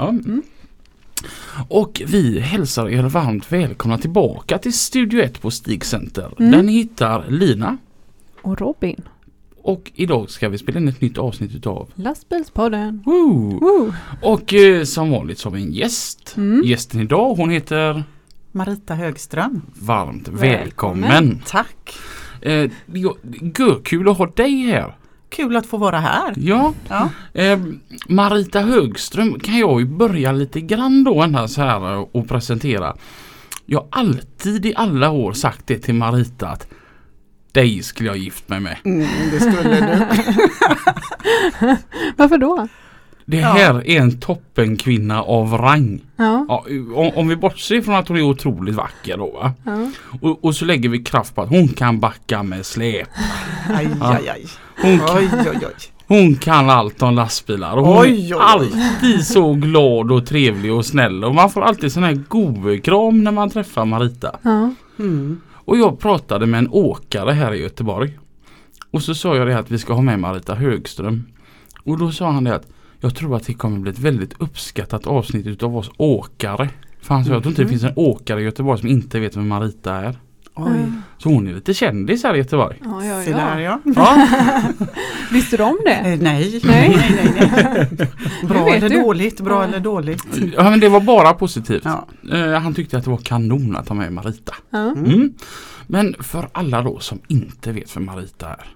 Ja. Mm. Och vi hälsar er varmt välkomna tillbaka till Studio 1 på Stig Center. Mm. Där ni hittar Lina. och Robin. Och idag ska vi spela in ett nytt avsnitt utav Lastbilspodden. Woo! Woo. Och eh, som vanligt så har vi en gäst. Mm. Gästen idag hon heter Marita Högström. Varmt Välkommen. välkommen. Tack! Eh, ja, gud, kul att ha dig här. Kul att få vara här. Ja, Ja. Eh, Marita Högström kan jag ju börja lite grann då ändå så här och presentera. Jag har alltid i alla år sagt det till Marita att dig skulle jag gift mig med. Mm, det skulle du. Varför då? Det Ja. här är en toppenkvinna av rang. Ja. Ja, om, om vi bortser från att hon är otroligt vacker då va? ja. Och, och så lägger vi kraft på att hon kan backa med släp. Aj, Ja. aj, aj. Hon, kan- Oj, oj, oj. hon kan allt om lastbilar och hon Oj, oj, oj. är alltid så glad och trevlig och snäll och man får alltid sån här godkram när man träffar Marita. ja. Mm. Och jag pratade med en åkare här i Göteborg. Och så sa jag det att vi ska ha med Marita Högström. Och då sa han det att jag tror att det kommer bli ett väldigt uppskattat avsnitt utav oss åkare. För han sa jag tror inte det Mhm. finns en åkare i Göteborg som inte vet vem Marita är. Oj. Så hon är lite kändis här i Göteborg. Ja, ja, Se där ja. ja. Ja, Visste du om det? Eh, nej. Nej. nej, nej. Bra eller du. dåligt, bra Ja. eller dåligt. ja men det var bara positivt. Ja. Eh, han tyckte att det var kanon att ha med Marita. Ja. Mm. Mm. Men för alla då som inte vet vem Marita är.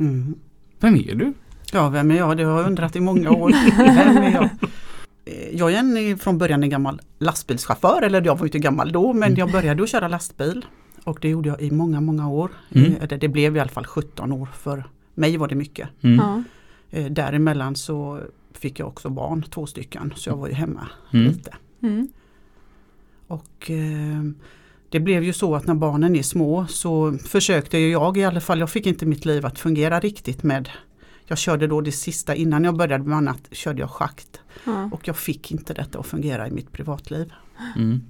Mm. Vem är du? Ja, vem är jag? Det har jag undrat i många år. Vem är jag? Eh, Jag är en, från början en gammal lastbilschaufför, eller jag var inte gammal då, men jag började att köra lastbil. Och det gjorde jag i många, många år. Mm. Eh, Det, det blev i alla fall 17 år, för mig var det mycket. Mm. Ja. Eh, Däremellan så fick jag också barn, två stycken, så jag var ju hemma Mm. lite. Mm. Och eh, det blev ju så att när barnen är små så försökte jag i alla fall, jag fick inte mitt liv att fungera riktigt med jag körde då det sista innan jag började med annat körde jag schakt Ja. och jag fick inte detta att fungera i mitt privatliv. Mm.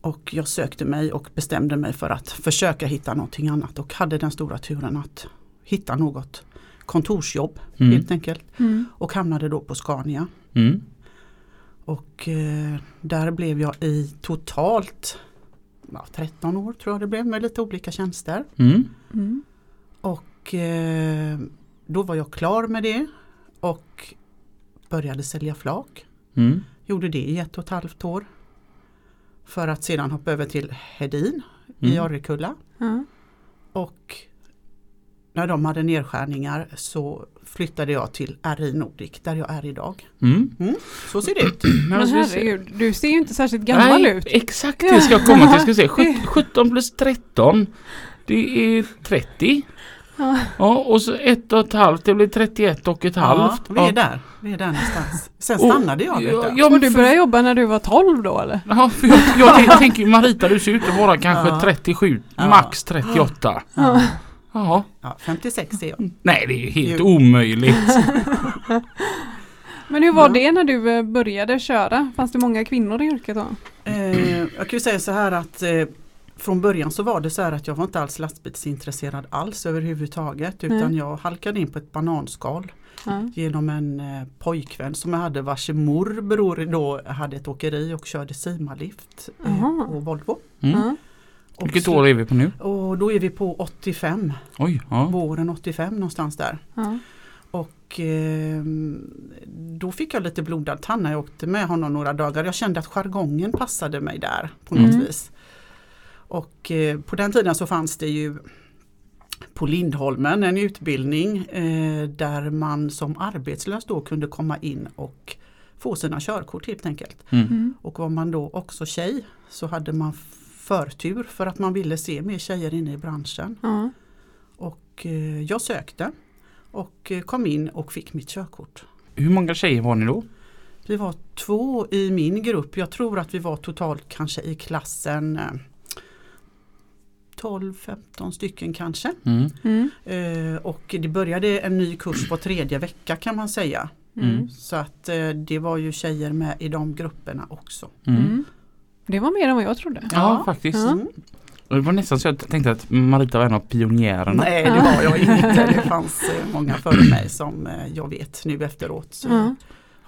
Och jag sökte mig och bestämde mig för att försöka hitta någonting annat och hade den stora turen att hitta något kontorsjobb Mm. helt enkelt. Mm. Och hamnade då på Scania. Mm. Och eh, där blev jag i totalt ja, 13 år tror jag det blev med lite olika tjänster. Mm. Mm. Och eh, då var jag klar med det och började sälja flak. Mm. Gjorde det i ett och ett halvt år. För att sedan hoppa över till Hedin i Mm. Orrekulla. Ja. Och när de hade nedskärningar så flyttade jag till RI Nordic där jag är idag. Mm. Så ser det ut. Men herregud, du ser ju inte särskilt gammal Nej, ut. Exakt det ska jag komma till. Jag ska se. Det- Sjut- 17 plus 13. Det är 30. Ja. Ja, och så ett och ett halvt. Det blir 31 och ett Ja, halvt. vi är där. Vi är där någonstans. Sen Och- stannade jag. Vet Ja, ja, men du började jobba när du var 12 då eller? Ja, för jag, jag tänk- tänker Marita du ser ut att vara kanske Ja. 37, Ja. max 38. Ja. Ja, Ja, 56 är jag. nej det är helt Jo. omöjligt. Men hur var Ja. det när du eh, började köra? Fanns det många kvinnor i yrket då? Eh, jag kan ju säga så här att eh, från början så var det så här att jag var inte alls lastbilsintresserad alls överhuvudtaget utan Nej. jag halkade in på ett bananskal Ja. genom en eh, pojkvän som jag hade vars mor bror då hade ett åkeri och körde Simalift eh, på Volvo. Mm. Och Vilket år är vi på nu? Och då är vi på 85, Oj, ja. våren 85 någonstans där. Ja. Och eh, då fick jag lite blodad tand när jag åkte med honom några dagar. Jag kände att jargongen passade mig där på något Mm. vis. Och eh, på den tiden så fanns det ju på Lindholmen en utbildning eh, där man som arbetslös då kunde komma in och få sina körkort helt enkelt. Mm. Mm. Och var man då också tjej så hade man förtur för att man ville se mer tjejer inne i branschen. Ja. Och eh, jag sökte och kom in och fick mitt körkort. Hur många tjejer var ni då? Vi var två i min grupp. Jag tror att vi var totalt kanske i klassen 12-15 stycken kanske. Mm. Mm. Eh, och det började en ny kurs på tredje vecka kan man säga. Mm. Så att eh, det var ju tjejer med i de grupperna också. Mm. Mm. Det var mer än vad jag trodde. Ja, Ja. faktiskt. Mm. Det var nästan så jag tänkte att Marita var en av pionjärerna. Nej det var jag inte. Det fanns eh, många före mig som jag vet nu efteråt så.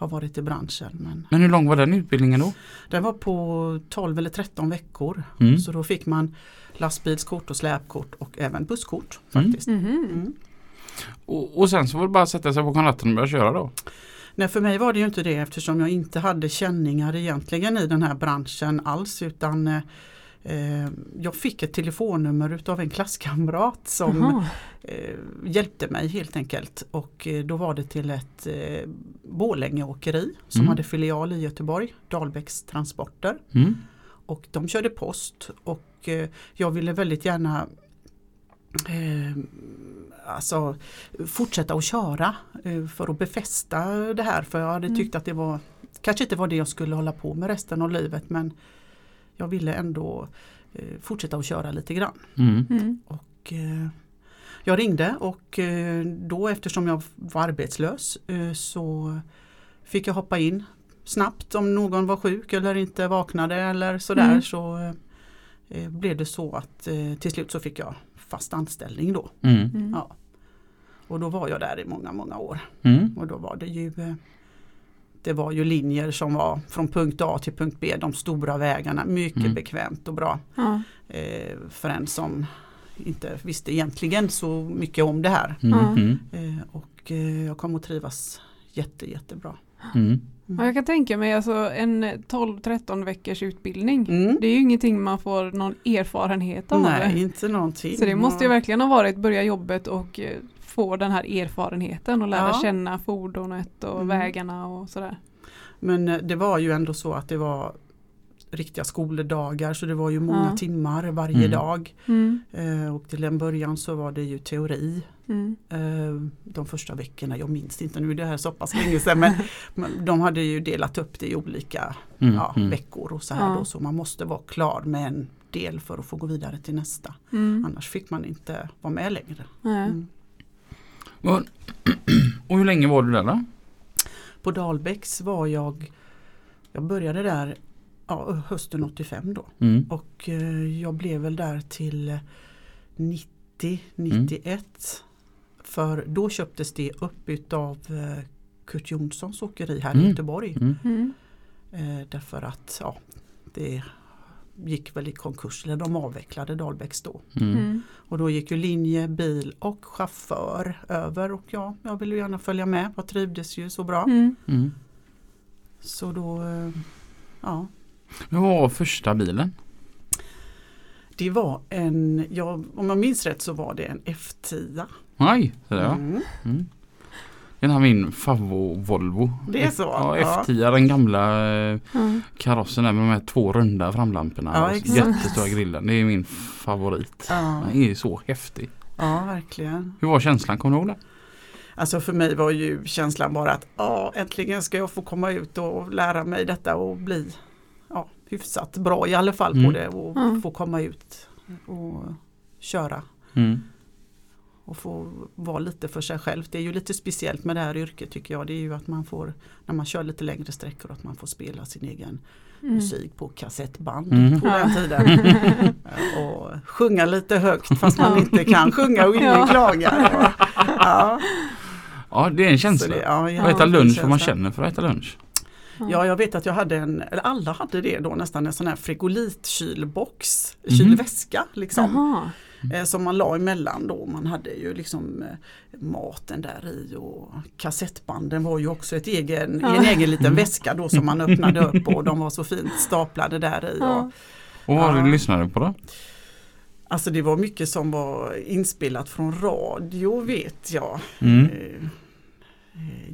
Har varit i branschen. Men Men hur lång var den utbildningen då? den var på 12 eller 13 veckor. Mm. Så då fick man lastbilskort och släpkort och även busskort Mm. faktiskt. Mhm. Mm. Och, och sen så var det bara att sätta sig på ratten och börja köra då? Nej för mig var det ju inte det eftersom jag inte hade känningar egentligen i den här branschen alls utan eh, jag fick ett telefonnummer utav en klasskamrat som Jaha. eh, hjälpte mig helt enkelt och eh, då var det till ett eh, Borlängeåkeri som Mm. hade filial i Göteborg, Dahlbäcks Transporter Mm. och de körde post och eh, jag ville väldigt gärna eh, alltså, fortsätta att köra eh, för att befästa det här för jag hade Mm. tyckt att det var kanske inte var det jag skulle hålla på med resten av livet men jag ville ändå eh, fortsätta att köra lite grann. Mm. Mm. Och, eh, jag ringde och eh, då eftersom jag var arbetslös eh, så fick jag hoppa in snabbt om någon var sjuk eller inte vaknade eller sådär Mm. så eh, blev det så att eh, till slut så fick jag fast anställning då. Mm. Mm. Ja. Och då var jag där i många, många år. Mm. Och då var det ju eh, det var ju linjer som var från punkt A till punkt B, de stora vägarna, mycket Mm. bekvämt och bra Ja. eh, för en som inte visste egentligen så mycket om det här. Mm. Mm. Eh, och eh, jag kom att trivas jätte, jättebra. Mm. Ja, jag kan tänka mig alltså en 12-13 veckors utbildning. Mm. Det är ju ingenting man får någon erfarenhet av. Nej, inte någonting. Så det måste ju verkligen ha varit börja jobbet och eh, få den här erfarenheten och lära Ja. känna fordonet och Mm. vägarna och sådär. Men eh, det var ju ändå så att det var riktiga skoldagar så det var ju många Ja. timmar varje Mm. dag. Mm. Eh, och till en början så var det ju teori Mm. eh, de första veckorna. Jag minns inte nu, det här är så pass länge sedan men, men de hade ju delat upp det i olika Mm. ja, Mm. veckor och så här Ja. då så man måste vara klar med en del för att få gå vidare till nästa. Mm. Annars fick man inte vara med längre. Mm. Och, hur länge var du där då? På Dalbäcks var jag, jag började där ja, hösten 85 då Mm. och eh, jag blev väl där till 90, 91. För då köptes det upp utav eh, Kurt Jonssons åkeri här Mm. i Göteborg. Mm. Mm. Eh, därför att ja, det gick väl i konkurs, eller de avvecklade Dalbäcks då. Mm. Mm. Och då gick ju linje, bil och chaufför över och ja, jag ville gärna följa med. Jag trivdes ju så bra. Mm. Mm. Så då, eh, ja. Vad var första bilen? Det var en, ja, om jag minns rätt så var det en F10. Nej, så där, ja. Mm. Mm. Den här min favvo Volvo. Det är så? Ja, Ja. F10, den gamla Ja. karossen där med de här två runda framlamporna. Ja, och exakt. jättestora grillen. Det är min favorit. Ja, Den är så häftig. ja, verkligen. Hur var känslan? Kommer du ihåg det? Alltså för mig var ju känslan bara att ja, äntligen ska jag få komma ut och lära mig detta och bli ja, hyfsat bra i alla fall på Mm. det och Mm. få komma ut och köra. Mm. Och få vara lite för sig själv. Det är ju lite speciellt med det här yrket tycker jag. Det är ju att man får, när man kör lite längre sträckor, att man får spela sin egen Mm. musik på kassettband Mm. på den tiden. och sjunga lite högt fast man Ja. inte kan sjunga och ingen Ja. klagar. Ja, Ja, det är en känsla. det, ja, Att äta lunch för man känner för att äta lunch. Ja, jag vet att jag hade en, eller alla hade det då nästan en sån här frigolitkylbox, Mhm. kylväska liksom. Jaha. Eh, som man la emellan då. Man hade ju liksom eh, maten där i och kassettbanden var ju också ett egen, Ja. en egen liten väska då som man öppnade upp och de var så fint staplade där i. Ja. Och, Och vad Ja. lyssnade du på då? alltså det var mycket som var inspelat från radio vet jag. Mm. Eh,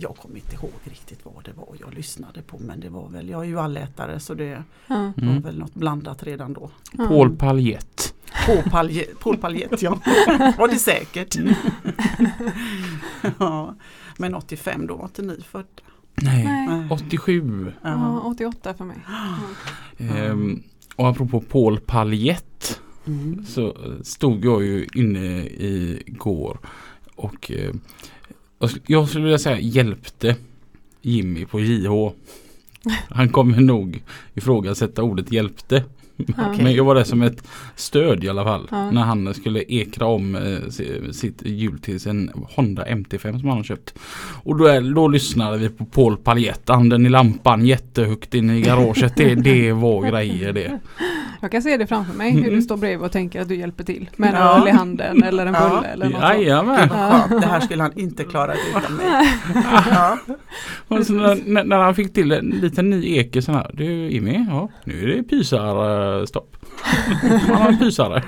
Jag kommer inte ihåg riktigt vad det var jag lyssnade på men det var väl, jag är ju allätare så det Ja. var Mm. väl något blandat redan då. Ja. Paul Paljett. Paul Palje- Paul Paljett ja, var det säkert. ja. Men 85 då var inte ni födda. Nej, Nej. 87. Ja, Ja. 88 för mig. Ehm, och apropå Paul Paljett Mm. så eh, stod jag ju inne igår och eh, jag skulle vilja säga hjälpte Jimmy på JH. Han kommer nog ifrågasätta ordet hjälpte. Ja. Men jag var där som ett stöd i alla fall. Ja. När han skulle ekra om eh, si- sitt hjul till sin Honda MT5 som han har köpt. Och då, är, då lyssnade vi på Paul Paljett. Anden i lampan jättehögt in i garaget. Det, det var grejer det. Jag kan se det framför mig hur du står bredvid och tänker att du hjälper till med en Ja. öl i handen eller en Ja. bulle eller något sånt. Jajamän. Skönt. Det här skulle han inte klara utan mig. Ja. Och så när, när- han fick till en liten ny eke så här. Du Jimmy, ja nu är det pysarstopp. Han har en pysare.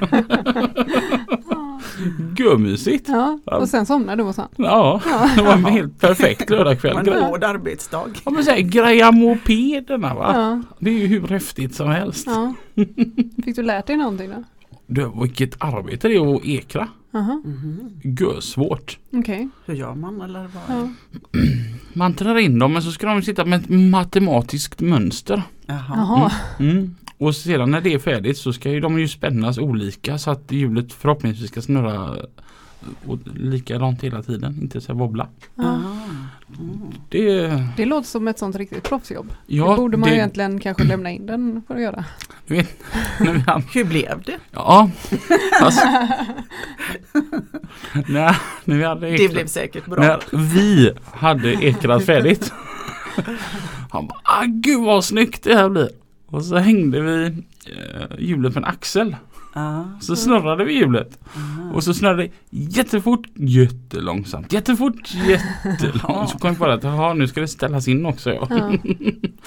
Görmysigt. Ja, och sen somnar du hos han. Ja, det var en helt perfekt lördagskväll. en hård arbetsdag. Ja men säg greja mopederna va. Ja, Det är ju hur häftigt som helst. ja. Fick du lärt dig någonting då? Du, vilket arbete det är att ekra. Mhm. Görsvårt. okej. Hur gör man eller vad? Ja. Man trär in dem men så ska de sitta med ett matematiskt mönster. Jaha. Jaha, Mm. Och sedan när det är färdigt så ska ju de ju spännas olika så att hjulet förhoppningsvis ska snurra och likadant hela tiden. Inte så wobbla. Mm. Det, Det låter som ett sånt riktigt proffsjobb. ja, det borde man det, ju egentligen kanske lämna in den för att göra. hann- Hur blev det? Ja. Alltså, när, när vi hade Det ekrat, blev säkert bra. när vi hade ekrat färdigt. Han bara, ah, gud vad snyggt det här blir. Och så hängde vi eh, hjulet på en axel. Ah, Så snurrade vi hjulet. ah. Och så snurrade det jättefort, jättelångsamt, jättefort, jättelångsamt. Så kom jag på att jaha, nu ska det ställas in också. Ja. Ja,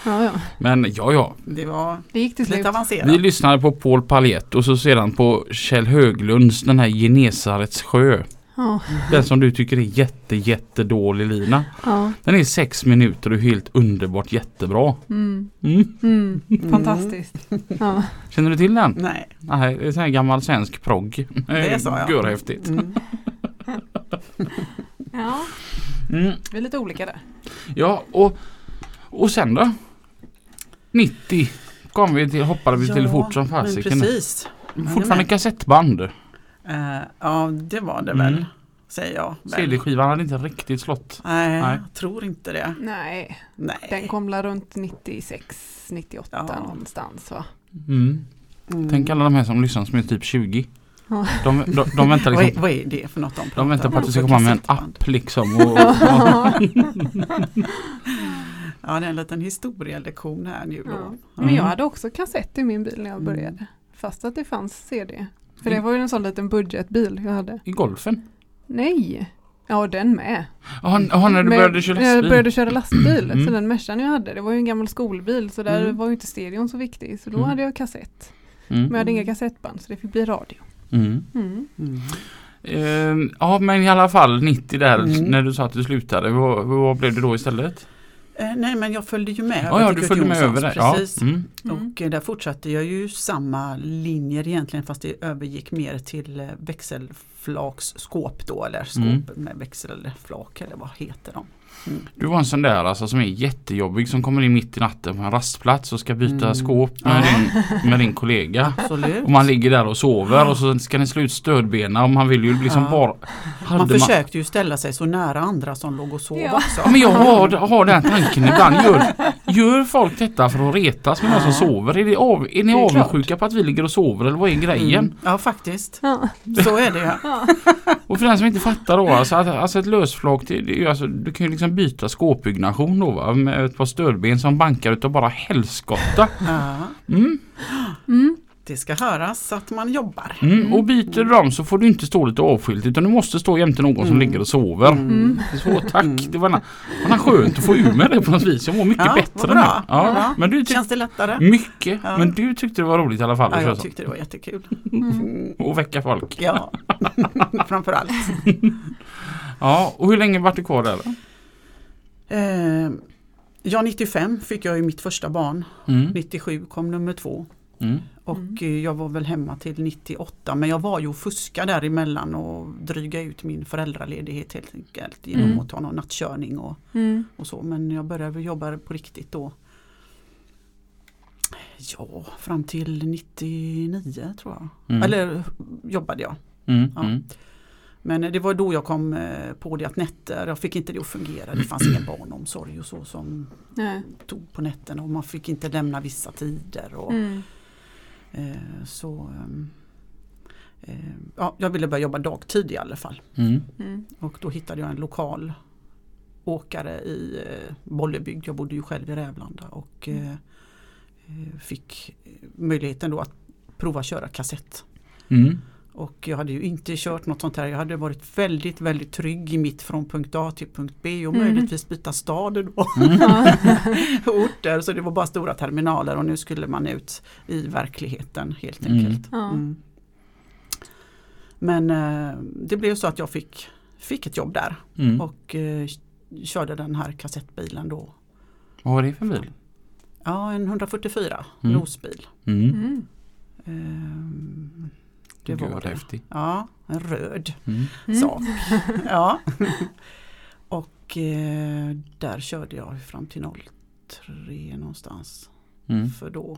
ja. ja. Men ja, ja. Det var Det gick till slut. lite avancerat. Vi lyssnade på Paul Paljett och så sedan på Kjell Höglunds den här Genesarets sjö. Ja, Den som du tycker är jätte jättedålig Lina. ja. Den är sex minuter och helt underbart jättebra. Mm. Mm. Mm. Mm. Fantastiskt. Ja. Känner du till den? Nej. Nej, det är sån här gammal svensk progg. Det är så, ja. Görhäftigt. Mm. ja, Mm. vi är lite olika där. Ja, och, och sen då? 90 kom vi till, hoppade vi till fort som fasiken. precis. Fortfarande kassettband. Eh, ja, det var det Mm. väl. Säger jag. CD-skivan hade inte riktigt slått. Nej, Nej. jag tror inte det. Nej, Nej. den kom la runt 96, 98 Ja. någonstans va? Mm. Mm. Tänk alla de här som lyssnar som är typ 20. Ja. De, de, de väntar vad, är, liksom vad är det för något de pratar de väntar på om att det ska komma med en app liksom. Och, och, Ja, det är en liten historielektion här nu då. Ja. Ja. Men jag hade också kassett i min bil när jag Mm. började. Fast att det fanns CD. För det var ju en sån liten budgetbil jag hade. I golfen. Nej! Ja den med. Ja, när du Men började köra när jag lastbil. började köra lastbil. Mm. Så den Mercan jag hade, det var ju en gammal skolbil. Så där Mm. var ju inte stereon så viktig. Så då Mm. hade jag kassett. Mm. Men jag hade inga kassettband så det fick bli radio. Eh, ja men i alla fall 90 där när du sa att du slutade. Vad, vad blev det då istället? Eh, nej, men jag följde ju med Ja, ja du följde med över det. Ja. Precis. Mm. Och eh, där fortsatte jag ju samma linjer egentligen fast det övergick mer till eh, växelflaksskåp då eller skåp Mm. med växelflak eller vad heter de? Du var en sån där alltså som är jättejobbig som kommer in mitt i natten på en rastplats och ska byta Mm. skåp med, Ja. din, med din kollega. Absolut. Och man ligger där och sover och så ska ni slå ut stödbena och man vill ju liksom Ja. bara... Man försökte ju ställa sig så nära andra som låg och sov Ja. också. Ja, men jag har, har den tanken ibland. Gör, gör folk detta för att retas med någon som sover? Är, det av, är ni Det är klart. avundsjuka på att vi ligger och sover eller vad är grejen? Mm. Ja faktiskt, Ja. så är det ju. Ja. Och för den som inte fattar då, alltså, att, alltså ett lösflak, det, alltså, du kan ju liksom byta skåpbyggnation då va? Med ett par stödben som bankar utav bara helskotta. Mm. Mm. Det ska höras att man jobbar. Mm. Och byter du dem så får du inte stå lite avskilt utan du måste stå jämte någon som Mm. ligger och sover. Mm. Så tack, Mm. det var, var skönt att få ur med det på något vis. Jag mår mycket Ja, bättre nu. Ja. Men du tyckte Känns det lättare? mycket, Ja. men du tyckte det var roligt i alla fall. Ja, jag tyckte det var jättekul. Mm. Mm. Och väcka folk. Ja, framförallt. Ja, och hur länge vart du kvar där? Eh, ja, 95 fick jag ju mitt första barn. Mm. 97 kom nummer två. Mm. Och Mm. eh, jag var väl hemma till 98 men jag var ju och fuska däremellan och dryga ut min föräldraledighet helt enkelt genom Mm. att ta någon nattkörning och, Mm. och så. Men jag började jobba på riktigt då. Ja, fram till 99 tror jag. Mm. Eller jobbade jag. Mm. Ja. Mm. Men det var då jag kom eh, på det att nätter, jag fick inte det att fungera. Det fanns ingen barnomsorg och så som Nej. tog på nätterna och man fick inte lämna vissa tider. Och, Mm. eh, så ehm, eh, ja, Jag ville börja jobba dagtid i alla fall. Mm. Mm. Och då hittade jag en lokal åkare i eh, Bollebygd. Jag bodde ju själv i Rävlanda och eh, eh, fick möjligheten då att prova köra kassett. Mm. Och jag hade ju inte kört något sånt här. Jag hade varit väldigt, väldigt trygg i mitt från punkt A till punkt B och Mm. möjligtvis byta stad då. Ja. orter. Så det var bara stora terminaler och nu skulle man ut i verkligheten helt Mm. enkelt. Mm. Men eh, det blev så att jag fick, fick ett jobb där Mm. och eh, körde den här kassettbilen då. Vad var det för bil? Ja, en 144 Mm. Rosbil. Mm. Mm. Det Gud var det. häftigt. Ja, en röd Mm. Mm. sak. ja. Och eh, där körde jag fram till 03 någonstans. Mm. För då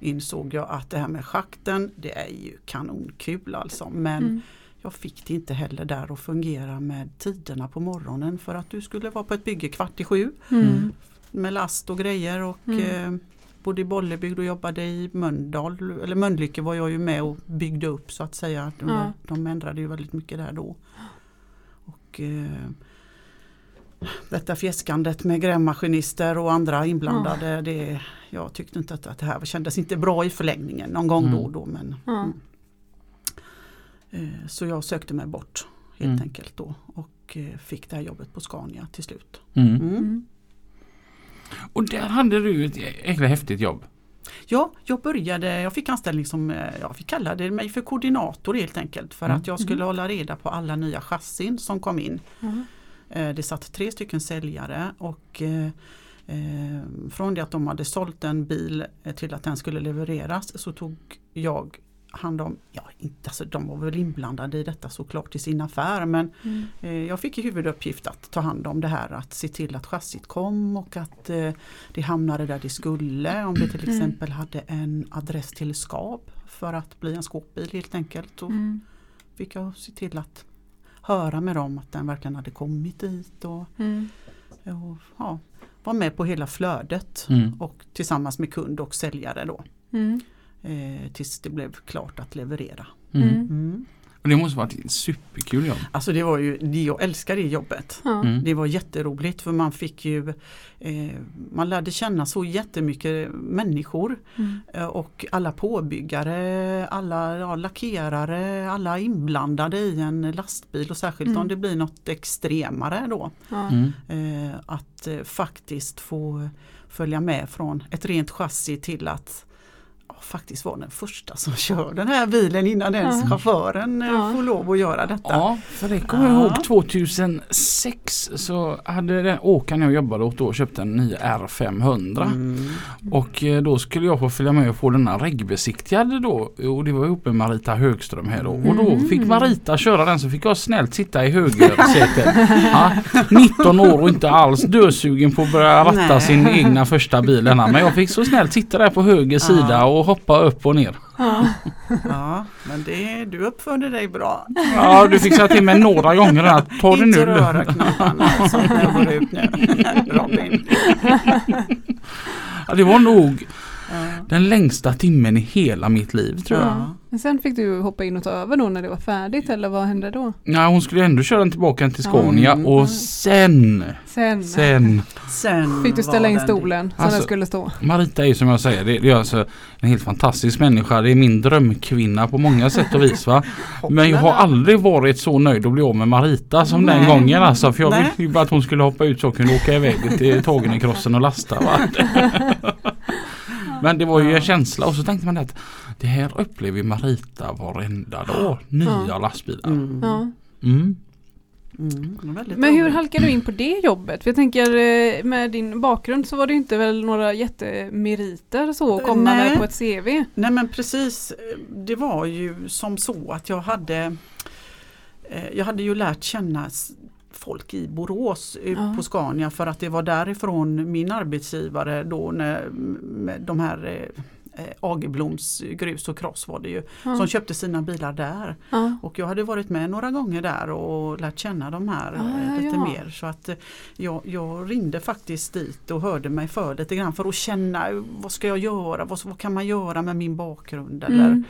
insåg jag att det här med schakten det är ju kanonkul alltså. Men Mm. jag fick det inte heller där att fungera med tiderna på morgonen för att du skulle vara på ett bygge kvart i sju Mm. med last och grejer och Mm. eh, bodde i Bollebygd och jobbade i Mölndal, eller Mölnlycke var jag ju med och byggde upp så att säga. De, Ja. de ändrade ju väldigt mycket där då. Och eh, detta fjäskandet med grävmaskinister och andra inblandade, det, jag tyckte inte att, att det här kändes inte bra i förlängningen någon gång Mm. då och då. Men, Ja. mm. Eh, Så jag sökte mig bort helt Mm. enkelt då och eh, fick det här jobbet på Scania till slut. Mm. Mm. Mm. Och där hade du ett jäkla häftigt jobb. Ja, jag började, jag fick anställning som, eh, jag fick kalla det mig för koordinator helt enkelt för Mm. att jag skulle hålla reda på alla nya chassin som kom in. Ja. Eh, Det satt tre stycken säljare och eh, från det att de hade sålt en bil till att den skulle levereras så tog jag hand om, ja inte, alltså de var väl inblandade i detta såklart i sin affär men Mm. Eh, Jag fick i huvuduppgift att ta hand om det här att se till att chassit kom och att eh, det hamnade där det skulle. Om det till Mm. exempel hade en adress till skap för att bli en skåpbil helt enkelt. Så Mm. fick jag se till att höra med dem att den verkligen hade kommit dit och, Mm. och ja, vara med på hela flödet. Mm. Och tillsammans med kund och säljare då. Eh, tills det blev klart att leverera. Mm. Mm. Mm. Och det måste varit ett superkul jobb. Alltså det var ju, jag älskar det jobbet. Mm. Det var jätteroligt för man fick ju eh, Man lärde känna så jättemycket människor Mm. eh, och alla påbyggare, alla ja, lackerare, alla inblandade i en lastbil och särskilt Mm. om det blir något extremare då. Mm. Eh, att eh, faktiskt få följa med från ett rent chassi till att faktiskt vara den första som kör den här bilen innan ens Ja. chauffören eh, Ja. får lov att göra detta. Ja, för det kommer jag Ja. ihåg 2006 så hade den åkaren jag jobbade åt då köpt en ny R500. Mm. Och eh, då skulle jag få följa med och få denna reggbesiktigad då. Och det var ihop med Marita Högström här då. Och då Mm. fick Marita köra den så fick jag snällt sitta i högersätet. Ja, 19 år och inte alls dösugen på att börja ratta Nej. sin egna första bil. denna. Men jag fick så snällt sitta där på höger sida Ja. och hoppa upp och ner. Ja. Ja, men det, du uppförde dig bra. Ja, du fick säga till mig några gånger att ta det Inte nu. röra knapparna och sånt när jag går ut nu. Robin. Ja, det var nog. Den längsta timmen i hela mitt liv tror jag. Ja. Men sen fick du hoppa in och ta över då när det var färdigt eller vad hände då? Ja, hon skulle ändå köra den tillbaka till Scania Mm. och sen, Sen, sen Sen fick du ställa in den- stolen så Alltså- den skulle stå. Marita är ju som jag säger, det, det är alltså en helt fantastisk människa. Det är min drömkvinna på många sätt och vis va. Men jag har aldrig varit så nöjd att bli av med Marita som den Nej. gången alltså. För jag Nej. ville ju bara att hon skulle hoppa ut så jag kunde åka iväg till Tågenikrossen och lasta va. Men det var ju en känsla och så tänkte man att det här upplever Marita varenda dag. Nya Ja. lastbilar. Mm. Ja. Mm. Mm, Men hur halkade du in på det jobbet? För jag tänker eh, med din bakgrund så var det inte väl några jättemeriter så att komma Nej. med på ett CV? Nej men precis, det var ju som så att jag hade eh, Jag hade ju lärt känna folk i Borås eh, Ja. på Scania för att det var därifrån min arbetsgivare då när med de här eh, eh, Agerbloms grus och kross var det ju Ja. som köpte sina bilar där. Ja. Och jag hade varit med några gånger där och lärt känna de här Ja, eh, lite mer. Så att jag, jag ringde faktiskt dit och hörde mig för lite grann för att känna vad ska jag göra, vad, vad kan man göra med min bakgrund eller Mm.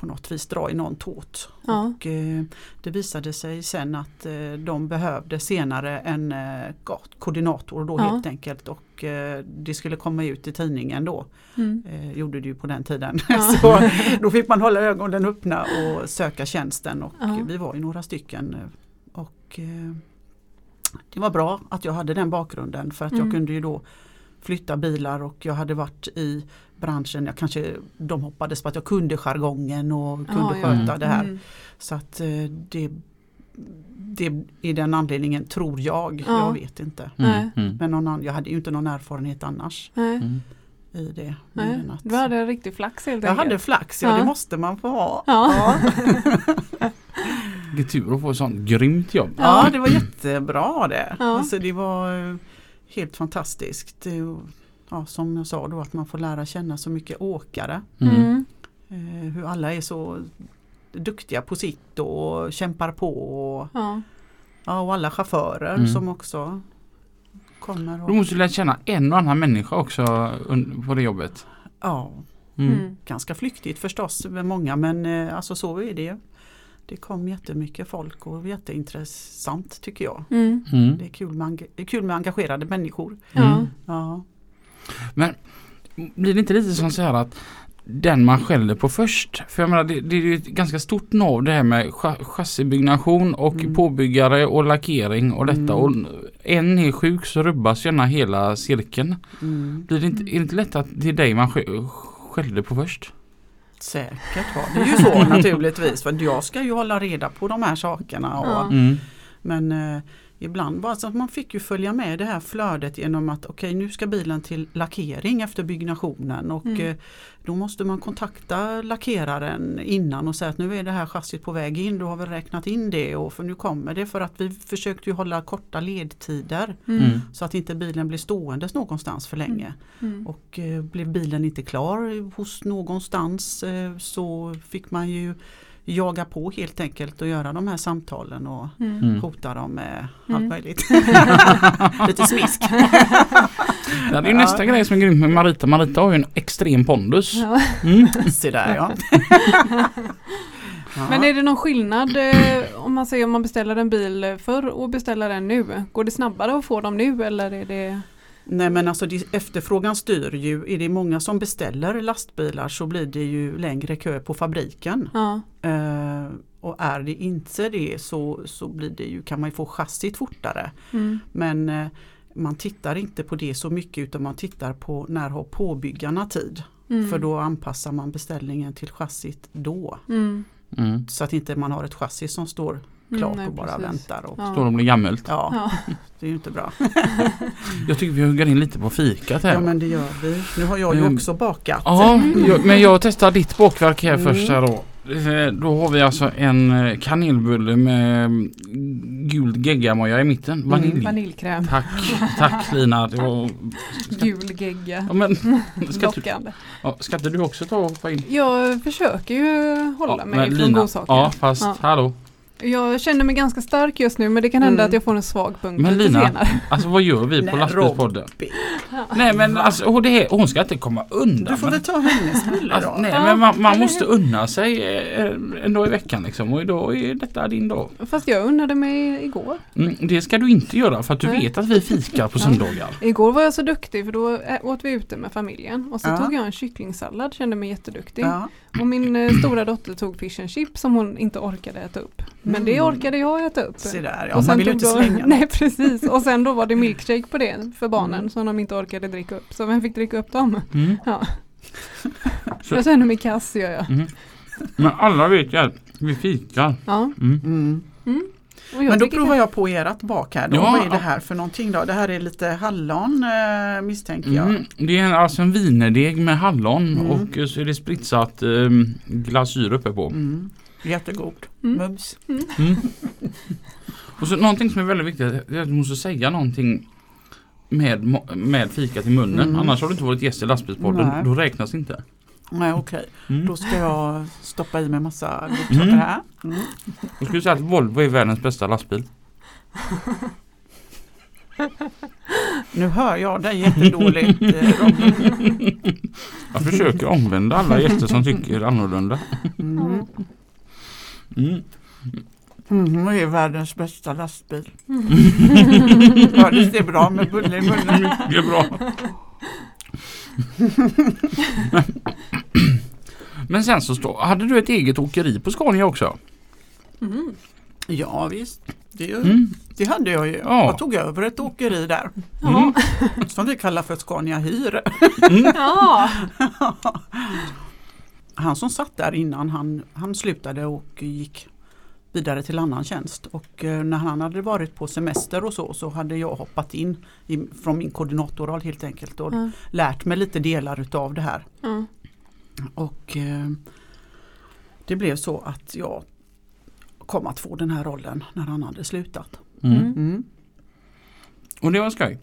På något vis dra i någon tåt. Ja. Och, eh, det visade sig sen att eh, de behövde senare en eh, ko- koordinator då Ja. helt enkelt och eh, det skulle komma ut i tidningen då. Mm. Eh, gjorde det ju på den tiden. Ja. Så då fick man hålla ögonen öppna och söka tjänsten och vi var ju några stycken. Och eh, det var bra att jag hade den bakgrunden för att Mm. jag kunde ju då flytta bilar och jag hade varit i branschen, jag kanske, de hoppades på att jag kunde jargongen och kunde Ja, ja. sköta det här. Mm. Så att eh, det, det är den anledningen tror jag, Ja. jag vet inte. Nej. Mm. Men någon annan, jag hade ju inte någon erfarenhet annars. Mm. i det. Nej. att- Du hade en riktig flax helt jag enkelt. hade flax, ja, Ja. det måste man få ha. Ja. Det är tur att få ett sånt grymt jobb. Ja, det var jättebra det. Ja. Alltså, det var eh, helt fantastiskt. Ja, som jag sa då att man får lära känna så mycket åkare. Mm. Mm. Eh, hur alla är så duktiga på sitt och kämpar på. Och, Ja. ja, och alla chaufförer Mm. som också kommer. Du Och, måste lära känna en och annan människa också på det jobbet. ja, Mm. Mm. ganska flyktigt förstås med många men eh, alltså så är det ju. Det kom jättemycket folk och jätteintressant tycker jag. Mm. Mm. Det är kul med, det är kul med engagerade människor. Ja. Ja. Blir det inte lite som så här att den man skäller på först. För jag menar det, det är ju ett ganska stort nav det här med cha- chassibyggnation och Mm. påbyggare och lackering och detta. Mm. Och en är sjuk så rubbas gärna hela cirkeln. Mm. Blir det inte, är det inte lätt att det är dig man sk- skällde på först? Säkert ja. Det är ju så naturligtvis. För jag ska ju hålla reda på de här sakerna. Och. Mm. Men eh, ibland bara så att man fick ju följa med det här flödet genom att okej nu ska bilen till lackering efter byggnationen och Mm. eh, då måste man kontakta lackeraren innan och säga att nu är det här chassit på väg in, du har väl räknat in det och för nu kommer det för att vi försökte ju hålla korta ledtider Mm. Mm. så att inte bilen blir ståendes någonstans för länge. Mm. Och eh, blev bilen inte klar hos någonstans eh, så fick man ju jaga på helt enkelt och göra de här samtalen och Mm. Mm. hota dem med Mm. allt möjligt. Lite smisk. Ja, det är ju nästa grej som är grymt med Marita. Marita har ju en extrem pondus. Ja. Mm. Se där ja. ja. Men är det någon skillnad eh, om man säger om man beställer en bil förr och beställer den nu? Går det snabbare att få dem nu eller är det? Nej men alltså det- efterfrågan styr ju. Är det många som beställer lastbilar så blir det ju längre kö på fabriken. Ja. Eh, och är det inte det så, så blir det ju, kan man ju få chassit fortare. Mm. Men eh, man tittar inte på det så mycket utan man tittar på när har påbyggarna tid. Mm. För då anpassar man beställningen till chassit då. Mm. Mm. Så att inte man har ett chassi som står klart Mm, nej, och bara precis. väntar. Och, Ja. Står och blir gammalt. ja, Ja. det är ju inte bra. Jag tycker vi hugger in lite på fikat här. Ja men det gör vi. Nu har jag ju Mm. också bakat. Ja, jag, men jag testar ditt bakverk här Mm. först här då. Eh, Då har vi alltså en eh, kanelbulle med mm, gul geggamoja i mitten. Vanilj. Vaniljkräm, Tack, tack Lina. Det var... gul gegga, Ja, men, ska, lockande. ja, ska inte du också ta och hoppa in? Jag försöker ju hålla Ja, mig från Lina, godsaker. Ja, fast Ja. hallå. Jag känner mig ganska stark just nu men det kan hända Mm. att jag får en svag punkt Men Lina, senare. Alltså vad gör vi på lastbilspodden? Nej men alltså det här, hon ska inte komma undan. Du får väl ta hennes bulle Alltså, då. nej men man, man måste unna sig eh, en dag i veckan liksom och idag är detta din dag. Fast jag unnade mig igår. Mm, det ska du inte göra för att du Nej. vet att vi fikar på söndagar. Igår var jag så duktig för då ä- åt vi ute med familjen och så Ja. tog jag en kycklingsallad, kände mig jätteduktig. Ja. Och min eh, stora dotter tog fish and chips som hon inte orkade äta upp. Men det Mm. orkade jag äta upp. Se där ja, Och man vill ju inte då- slänga Nej något. precis och sen då var det milkshake på det för barnen Mm. som de inte orkade dricka upp. Så vem fick dricka upp dem? Mm. Ja. Så- Jag känner mig kass gör jag. Mm. Men alla vet ju att vi fikar. Ja. Mm. Mm. Mm. Men då provar jag på ert bak här. Då. Ja, Vad är det här för någonting då? Det här är lite hallon eh, misstänker jag. Mm, det är en- alltså en vinerdeg med hallon Mm. och eh, så är det spritsat eh, glasyr uppe på. Mm. Jättegod. Mm. Mums. Mm. Och så någonting som är väldigt viktigt, är att du måste säga någonting med, med fikat i munnen. Mm. Annars har du inte varit gäst i lastbilspodden. Då räknas inte. Nej okej, Mm. då ska jag stoppa i mig massa godsaker Mm. här. Mm. Jag skulle säga att Volvo är världens bästa lastbil. Nu hör jag dig jättedåligt eh, Robin. Jag försöker omvända alla gäster som tycker annorlunda. Mm. Mm. Mm, det är världens bästa lastbil. Hördes det bra med bulle i munnen? Det är bra. Men sen så stå, hade du ett eget åkeri på Scania också? Mm. Ja visst, det, Mm. det hade jag ju. Ja. Jag tog över ett åkeri där. Ja. Som vi kallar för Scania Hyr. ja. Han som satt där innan han, han slutade och gick vidare till annan tjänst. Och eh, när han hade varit på semester och så så hade jag hoppat in i, från min koordinatorroll helt enkelt och Ja. lärt mig lite delar utav det här. Ja. Och eh, det blev så att jag kom att få den här rollen när han hade slutat. Mm. Mm. Mm. Och det var skoj.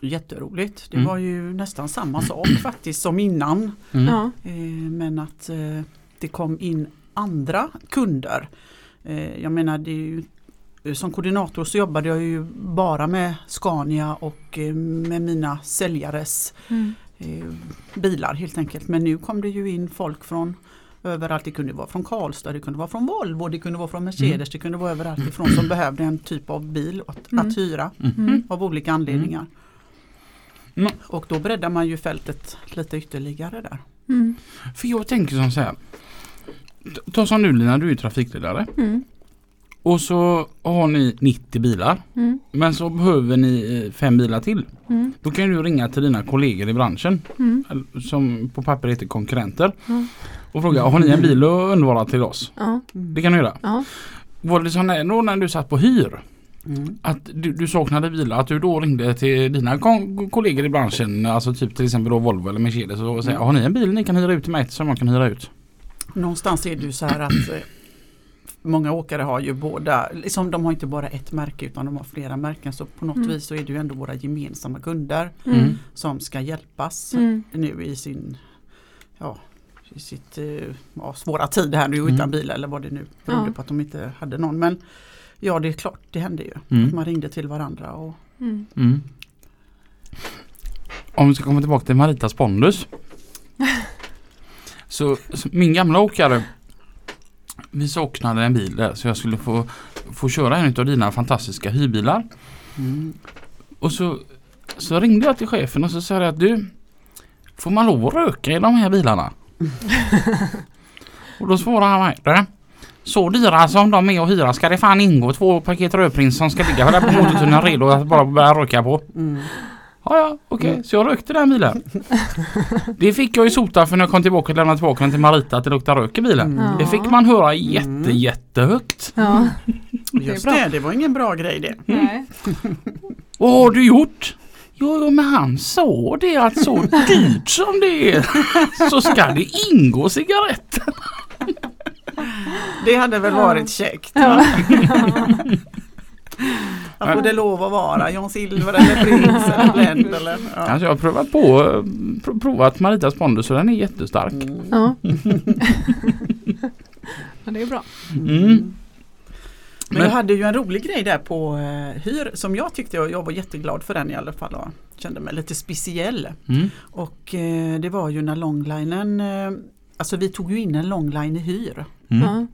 Jätteroligt. Det Mm. var ju nästan samma sak faktiskt som innan. Mm. Eh, men att eh, det kom in andra kunder. Eh, jag menar det är ju, eh, som koordinator så jobbade jag ju bara med Scania och eh, med mina säljares Mm. eh, bilar helt enkelt. Men nu kom det ju in folk från överallt. Det kunde vara från Karlstad, det kunde vara från Volvo, det kunde vara från Mercedes, Mm. det kunde vara överallt ifrån som behövde en typ av bil att, Mm. att hyra Mm. av olika anledningar. Mm. Och då breddar man ju fältet lite ytterligare där. Mm. För jag tänker som så här. Ta som nu Lina, du är ju trafikledare. Mm. Och så har ni 90 bilar. Mm. Men så behöver ni eh, fem bilar till. Mm. Då kan du ringa till dina kollegor i branschen. Mm. Som på papper heter konkurrenter. Mm. Och fråga, har ni en bil att undvara till oss? Det kan du göra. Var det så när, då när du satt på hyr? Mm. Att du, du saknade bilar, att du då ringde till dina kollegor i branschen, alltså typ till exempel då Volvo eller Mercedes och säga, Mm. har ni en bil ni kan hyra ut till mig som jag kan hyra ut? Någonstans är det ju så här att eh, många åkare har ju båda, liksom de har inte bara ett märke utan de har flera märken så på något Mm. vis så är det ju ändå våra gemensamma kunder Mm. som ska hjälpas Mm. nu i sin ja, i sitt eh, ja, svåra tid här nu Mm. utan bil eller vad det nu berodde Ja. på att de inte hade någon. Men ja det är klart, det hände ju. Mm. Att man ringde till varandra och Mm. Mm. Om vi ska komma tillbaka till Maritas pondus. så, så min gamla åkare vi saknade en bil där så jag skulle få, få köra en av dina fantastiska hyrbilar. mm. Och så, så ringde jag till chefen och så sa jag att du Får man lov att röka i de här bilarna? och då svarade han mig "Du, Så dyra som de är att hyra ska det fan ingå två paket rödprins som ska ligga där på motortunneln redo att bara börja röka på. Mm. Ja, ja, okej. Mm. Så jag rökte den bilen. det fick jag ju sota för när jag kom tillbaka och lämnade tillbaka den till Marita att det luktar rök i bilen. Mm. Det fick man höra jätte, Mm. jättehögt. Ja. Just bra. det, det var ingen bra grej det. Nej. Vad har du gjort? Jo, jo, men han sa det att så dyrt som det är så ska det ingå cigaretter. Det hade väl varit käckt. Ja. Vad får det lov att vara? John Silver eller Prins eller Blend eller? Ja. Alltså jag har provat på, eh, pr- provat Maritas pondus och den är jättestark. Mm. Ja. ja, det är bra. Mm. Men Men- jag hade ju en rolig grej där på eh, hyr som jag tyckte, och jag var jätteglad för den i alla fall och kände mig lite speciell. Mm. Och eh, det var ju när longlinen, eh, alltså vi tog ju in en longline i hyr. Mm.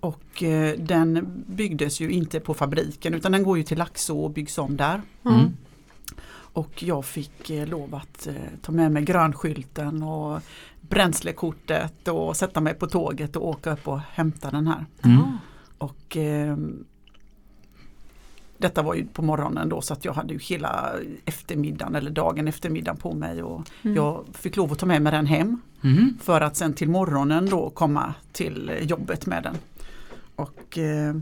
Och eh, den byggdes ju inte på fabriken utan den går ju till Laxå och byggs om där. Ja. Mm. Och jag fick eh, lov att eh, ta med mig grönskylten och bränslekortet och sätta mig på tåget och åka upp och hämta den här. Mm. Och ehm, Detta var ju på morgonen då så att jag hade ju hela eftermiddagen eller dagen eftermiddagen på mig och Mm. jag fick lov att ta med mig den hem Mm. för att sen till morgonen då komma till jobbet med den. Och eh,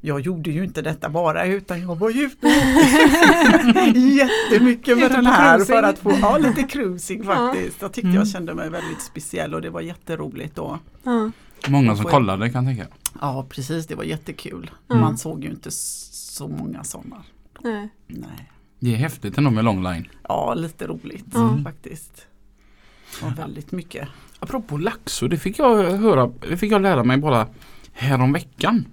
jag gjorde ju inte detta bara utan jag var ju ute jättemycket med den här cruising. för att få ja, lite cruising Ja. faktiskt. Jag tyckte Mm. jag kände mig väldigt speciell och det var jätteroligt då. Ja. Många som kollade kan jag tänka. Ja precis, det var jättekul. Mm. Man såg ju inte så många sådana. Nej. Nej. Det är häftigt ändå med longline. Ja, lite roligt Ja. faktiskt. Var väldigt mycket. Apropå Laxo, det fick jag höra, det fick jag lära mig bara häromveckan.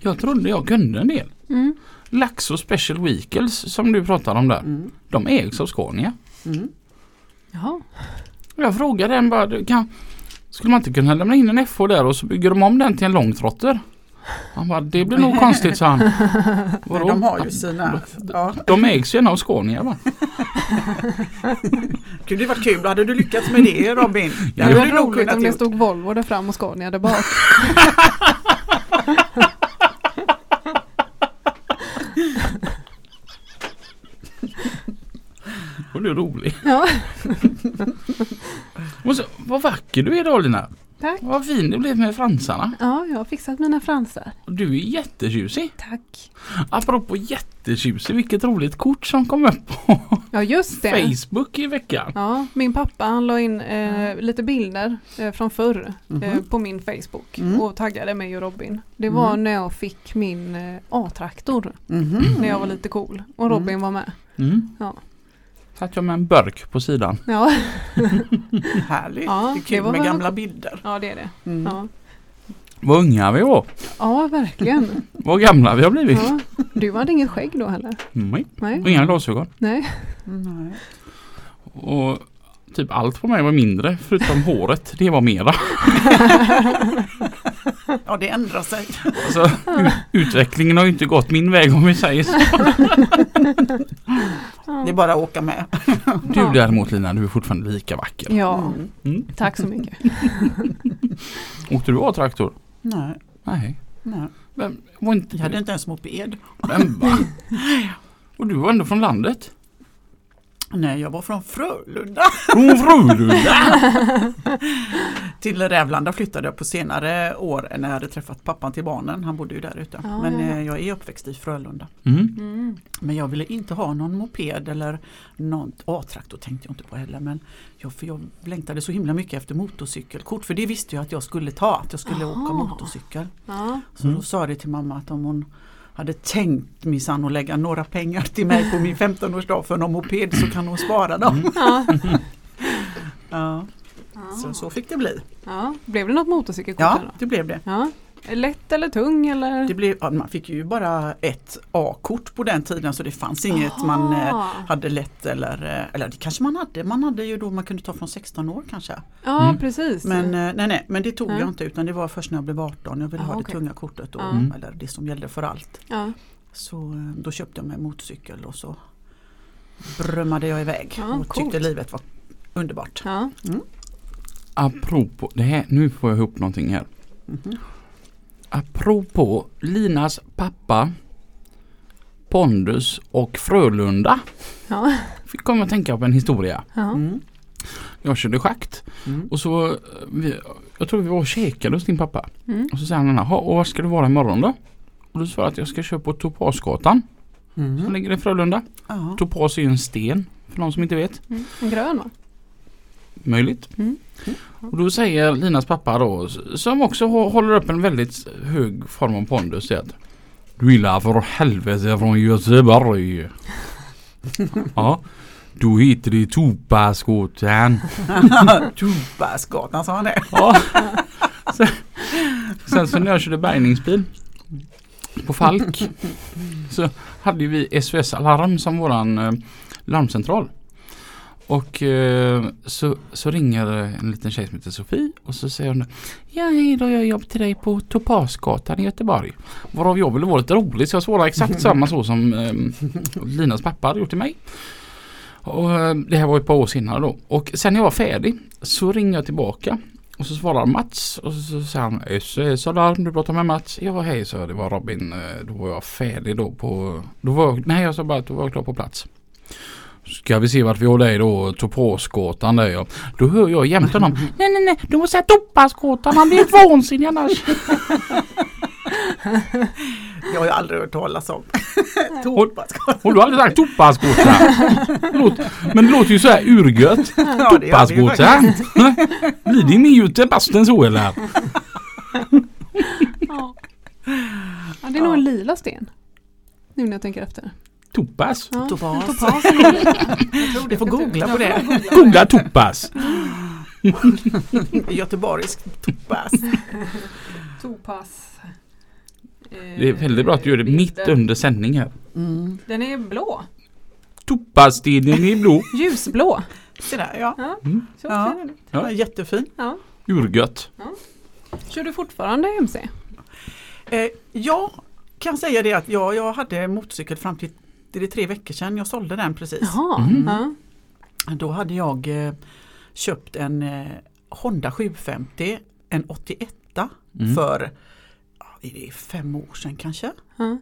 Jag trodde jag kunde en del. Mm. Laxo Special Vehicles som du pratar om där. Mm. De ägs av Scania. Mm. Jaha. Jag frågade en bara, kan, skulle man inte kunna lämna in en FH där och så bygger de om den till en långtrotter? Han bara, det blir nog konstigt sa han. Vadå? de har ju sina, ja, De ägs ju av Scania va? kunde det varit kul, hade du lyckats med det Robin? Det hade hade du varit nog roligt om det stod Volvo där fram och Scania där bak. Och du är rolig. Ja. Och så, vad vacker du är idag Lina. Tack. Vad fin du blev med fransarna. Ja, jag har fixat mina fransar. Du är jättetjusig. Tack. Apropå jättetjusig, vilket roligt kort som kom upp på Ja, just det. Facebook i veckan. Ja, min pappa han la in eh, lite bilder eh, från förr Mhm. eh, på min Facebook Mm. och taggade mig och Robin. Det var Mm. när jag fick min eh, A-traktor Mhm. när jag var lite cool och Robin var med. Mm. Ja. Satt jag med en burk på sidan. Ja, Härligt, Ja, det är det kul var med gamla bilder. ja det är det. Mm. Ja, Vad unga vi var. ja verkligen. Vad gamla vi har blivit. Ja. Du hade inget skägg då heller? Nej. Nej. Och inga glasögon. Nej. Nej. Och typ allt på mig var mindre förutom håret. Det var mera. Ja, det ändrar sig. Alltså, utvecklingen har ju inte gått min väg om vi säger så. Det är bara att åka med. Du däremot Lina, du är fortfarande lika vacker. Ja, Mm. Mm. tack så mycket. Åkte du A-traktor? Nej, Nej. nej. Vem, var inte Jag hade inte ens moped. Vem, va? Och du var ändå från landet? Nej, jag var från Frölunda. Från Frölunda? Till Rävlanda flyttade jag på senare år när jag hade träffat pappan till barnen. Han bodde ju där ute. Ja, Men ja. eh, jag är uppväxt i Frölunda. Mm. Mm. Men jag ville inte ha någon moped eller någon A-traktor tänkte jag inte på heller. Men jag, för jag längtade så himla mycket efter motorcykelkort. För det visste jag att jag skulle ta, att jag skulle Aha. åka motorcykel. Ja. Så Mm. då sa jag det till mamma att om hon hade tänkt minsann att lägga några pengar till mig på min 15-årsdag för någon moped så kan hon spara dem. Mm. Ja. Ja, så, så fick det bli. ja. Blev det något motorcykelkort? Ja, det blev det. ja. Lätt eller tung eller? det blev, ja, man fick ju bara ett A-kort på den tiden så det fanns inget Aha. man eh, hade lätt eller, eh, eller det kanske man hade. Man hade ju då man kunde ta från 16 år kanske. Ja Mm. precis. Men eh, nej, nej, men det tog Nej. jag inte utan det var först när jag blev 18. Jag ville Ah, ha det okej. tunga kortet då, Ja. Mm. eller det som gällde för allt. ja. Så då köpte jag mig motorcykel och så brömmade jag iväg Ja, och coolt. tyckte livet var underbart. Ja. Apropå det här, nu får jag ihop någonting här. Mhm. Apropå Linas pappa Pondus och Frölunda. Ja. Fick komma att tänka på en historia. Ja. Mm. Jag körde schakt Mm. och så, vi, jag tror vi var och käkade hos din pappa. Mm. Och så säger han, "Jaha, och var ska du vara imorgon då? Och då svarade jag att jag ska köra på Topasgatan som Mm. ligger i Frölunda. Ja. Topas är ju en sten för någon som inte vet. Mm. En grön va? Möjligt. Mm. Och då säger Linas pappa då, som också hå- håller upp en väldigt hög form av pondus, att Du gillar för helvete från Göteborg. ja. Då heter det Topasgatan. Tobasgatan sa han det. Ja. Sen, sen så när jag körde bärgningsbil på Falk så hade vi SOS Alarm som våran eh, larmcentral. Och eh, så, så ringer en liten tjej som heter Sofie och så säger hon Ja hej då, jag jobbar till dig på Topasgatan i Göteborg. Varav jag ville vara lite rolig så jag svarade exakt samma så som eh, Linas pappa hade gjort till mig. Och eh, det här var ett par år senare då. Och sen när jag var färdig så ringer jag tillbaka och så svarar Mats och så, säger han SOS Alarm, du pratar med Mats. Ja hej så det var Robin. Eh, då var jag färdig då på... Då var nej jag sa bara att då var jag klar på plats. Ska vi se vart vi har dig då, Topasgatan där ja. Då hör jag jämte honom. Nej nej nej, du måste säga Topasgatan, han blir vansinnig annars. Jag har ju aldrig hört talas om topaskåta. Och du har aldrig sagt toppaskåta? Låt- Men det låter ju så här urgött. Ja, Toppaskåta. Blir det mer basten så eller? Ja. ja, det är nog en lila sten. Nu när jag tänker efter. Toppas? Ja. Topas. Topas. Du får googla på det. Googla toppas. Göteborgsk topas. Topas. Eh, Det är väldigt bra att du gör det mitt under sändning här. Mm. Den är blå. Toppasstenen är blå. Ljusblå. Se där ja. Ja, Mm. så Ja. ja. Jättefin. Ja. Urgött. Kör du fortfarande MC? Eh, jag kan säga det att jag, jag hade motorcykel fram till det är tre veckor sedan. Jag sålde den precis. Jaha. Mm. Ja. Då hade jag eh, köpt en eh, Honda 750, en 81 Mm. för är det fem år sedan kanske. Ja.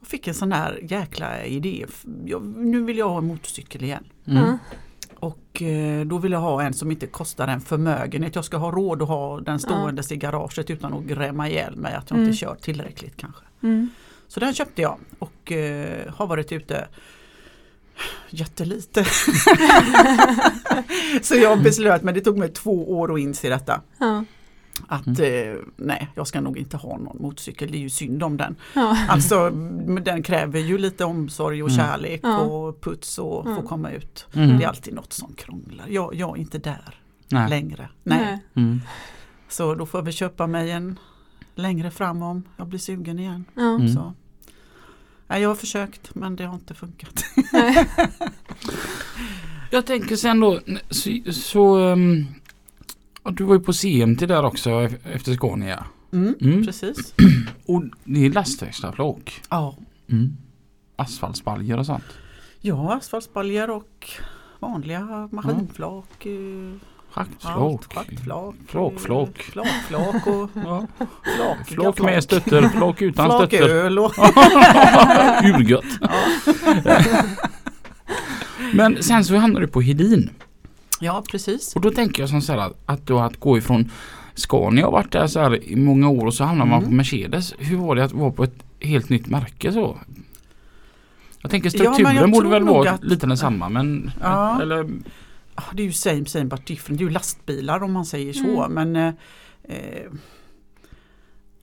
Jag fick en sån där jäkla idé. Jag, nu vill jag ha en motorcykel igen. Mm. Och eh, då vill jag ha en som inte kostar en förmögenhet. Jag ska ha råd att ha den ståendes i garaget utan att grämma ihjäl mig att jag Mm. inte kör tillräckligt kanske. Mm. Så den köpte jag och eh, har varit ute jättelite. så jag beslöt mig, det tog mig två år att inse detta. Ja. Att eh, nej, jag ska nog inte ha någon motorcykel, det är ju synd om den. Ja. Alltså den kräver ju lite omsorg och Mm. kärlek Ja. och puts och Ja. få komma ut. Mm. Det är alltid något som krånglar. Jag, jag är inte där Nej. längre. Nej. Nej. Mm. Så då får vi köpa mig en längre fram om jag blir sugen igen. Ja. Mm. Så. Nej, jag har försökt men det har inte funkat. Jag tänker sen då så, så um, du var ju på CMT där också efter Scania. Mm, Mm. Precis. Och det är lastväxlarflak. Ja. Mm. Asfaltsbaljer och sånt. ja, asfaltsbaljer och vanliga maskinflak. eh, Schaktflak. eh, Flakflak. Flakflak och Ja. flak, Flak med stötter, flak utan stötter. Flaköl och Urgött. Men sen så hamnade du på Hedin. Ja, precis. Och då tänker jag som så här att, att då att gå ifrån Scania har varit där så här i många år och så hamnar man Mm. på Mercedes. Hur var det att vara på ett helt nytt märke så? Jag tänker Ja, strukturen jag borde väl vara att- lite densamma men Ja. eller Det är ju same same but different. Det är ju lastbilar om man säger så. Mm. Men eh, eh,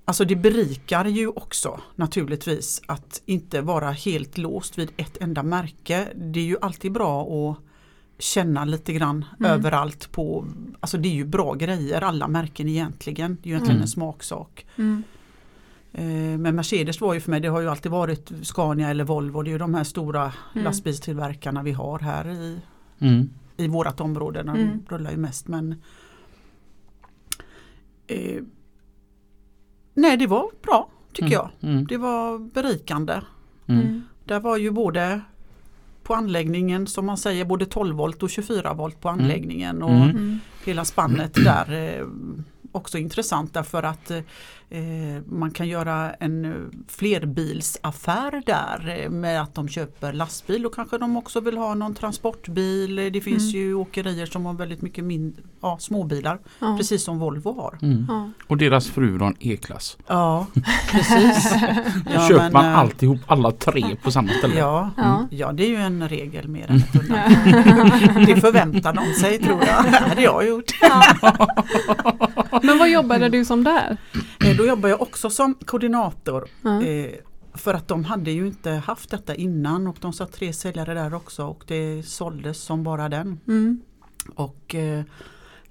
Alltså det berikar ju också naturligtvis att inte vara helt låst vid ett enda märke. Det är ju alltid bra att känna lite grann Mm. överallt på, alltså det är ju bra grejer alla märken egentligen. Det är ju egentligen Mm. en smaksak. Mm. Eh, Men Mercedes var ju för mig, det har ju alltid varit Scania eller Volvo. Det är ju de här stora Mm. lastbilstillverkarna vi har här i, mm. I vårat område. De Mm. rullar ju mest men eh, Nej det var bra tycker Mm. jag. Mm. Det var berikande. Mm. Mm. Det var ju både på anläggningen som man säger både 12 volt och 24 volt på anläggningen och Mm. Mm. hela spannet där. Eh, också intressant därför att eh, man kan göra en eh, flerbilsaffär där eh, med att de köper lastbil och kanske de också vill ha någon transportbil. Eh, Det finns Mm. ju åkerier som har väldigt mycket min, ja, småbilar Ja. precis som Volvo har. Mm. Ja. Och deras fru har en E-klass. Ja precis. Då köper man eh, alltihop alla tre på samma ställe. Ja, Ja. ja, det är ju en regel mer än ett undantag. Det förväntar de sig tror jag. Det hade jag gjort. Men vad jobbade du som där? Då jobbar jag också som koordinator. Ja. Eh, För att de hade ju inte haft detta innan och de satt tre säljare där också och det såldes som bara den. Mm. Och eh,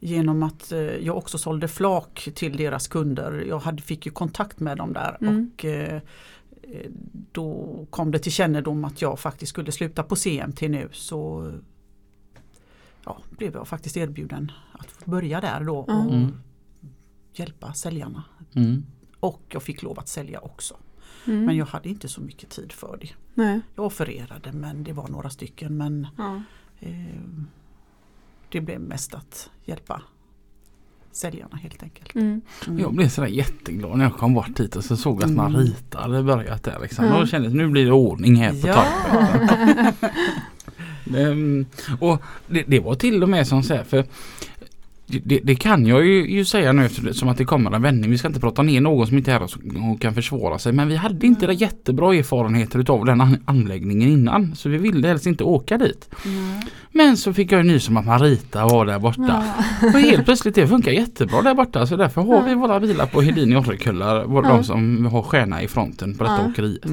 genom att eh, jag också sålde flak till deras kunder, jag hade, fick ju kontakt med dem där Mm. och eh, eh, då kom det till kännedom att jag faktiskt skulle sluta på CMT nu så ja, blev jag faktiskt erbjuden att börja där då och Mm. Hjälpa säljarna. Mm. Och jag fick lov att sälja också. Mm. Men jag hade inte så mycket tid för det. Nej. Jag offererade men det var några stycken men Ja. eh, det blev mest att hjälpa säljarna helt enkelt. Mm. Mm. Jag blev sådär jätteglad när jag kom bort hit och så såg att Mm. Marita hade börjat där. Liksom. Ja. Och kände att nu blir det ordning här på Ja. torpet. Ehm, och det, det var till och med som så här för det, det kan jag ju, ju säga nu eftersom att det kommer en vändning. Vi ska inte prata ner någon som inte är här och, kan försvara sig. Men vi hade inte det jättebra erfarenheter utav den an, anläggningen innan. Så vi ville helst inte åka dit. Nej. Men så fick jag ju nys om att Marita var där borta. Ja. Och helt plötsligt det funkar jättebra där borta. Så därför har vi våra bilar på Hedin i Orrekulla. De som har stjärna i fronten på detta åkeriet.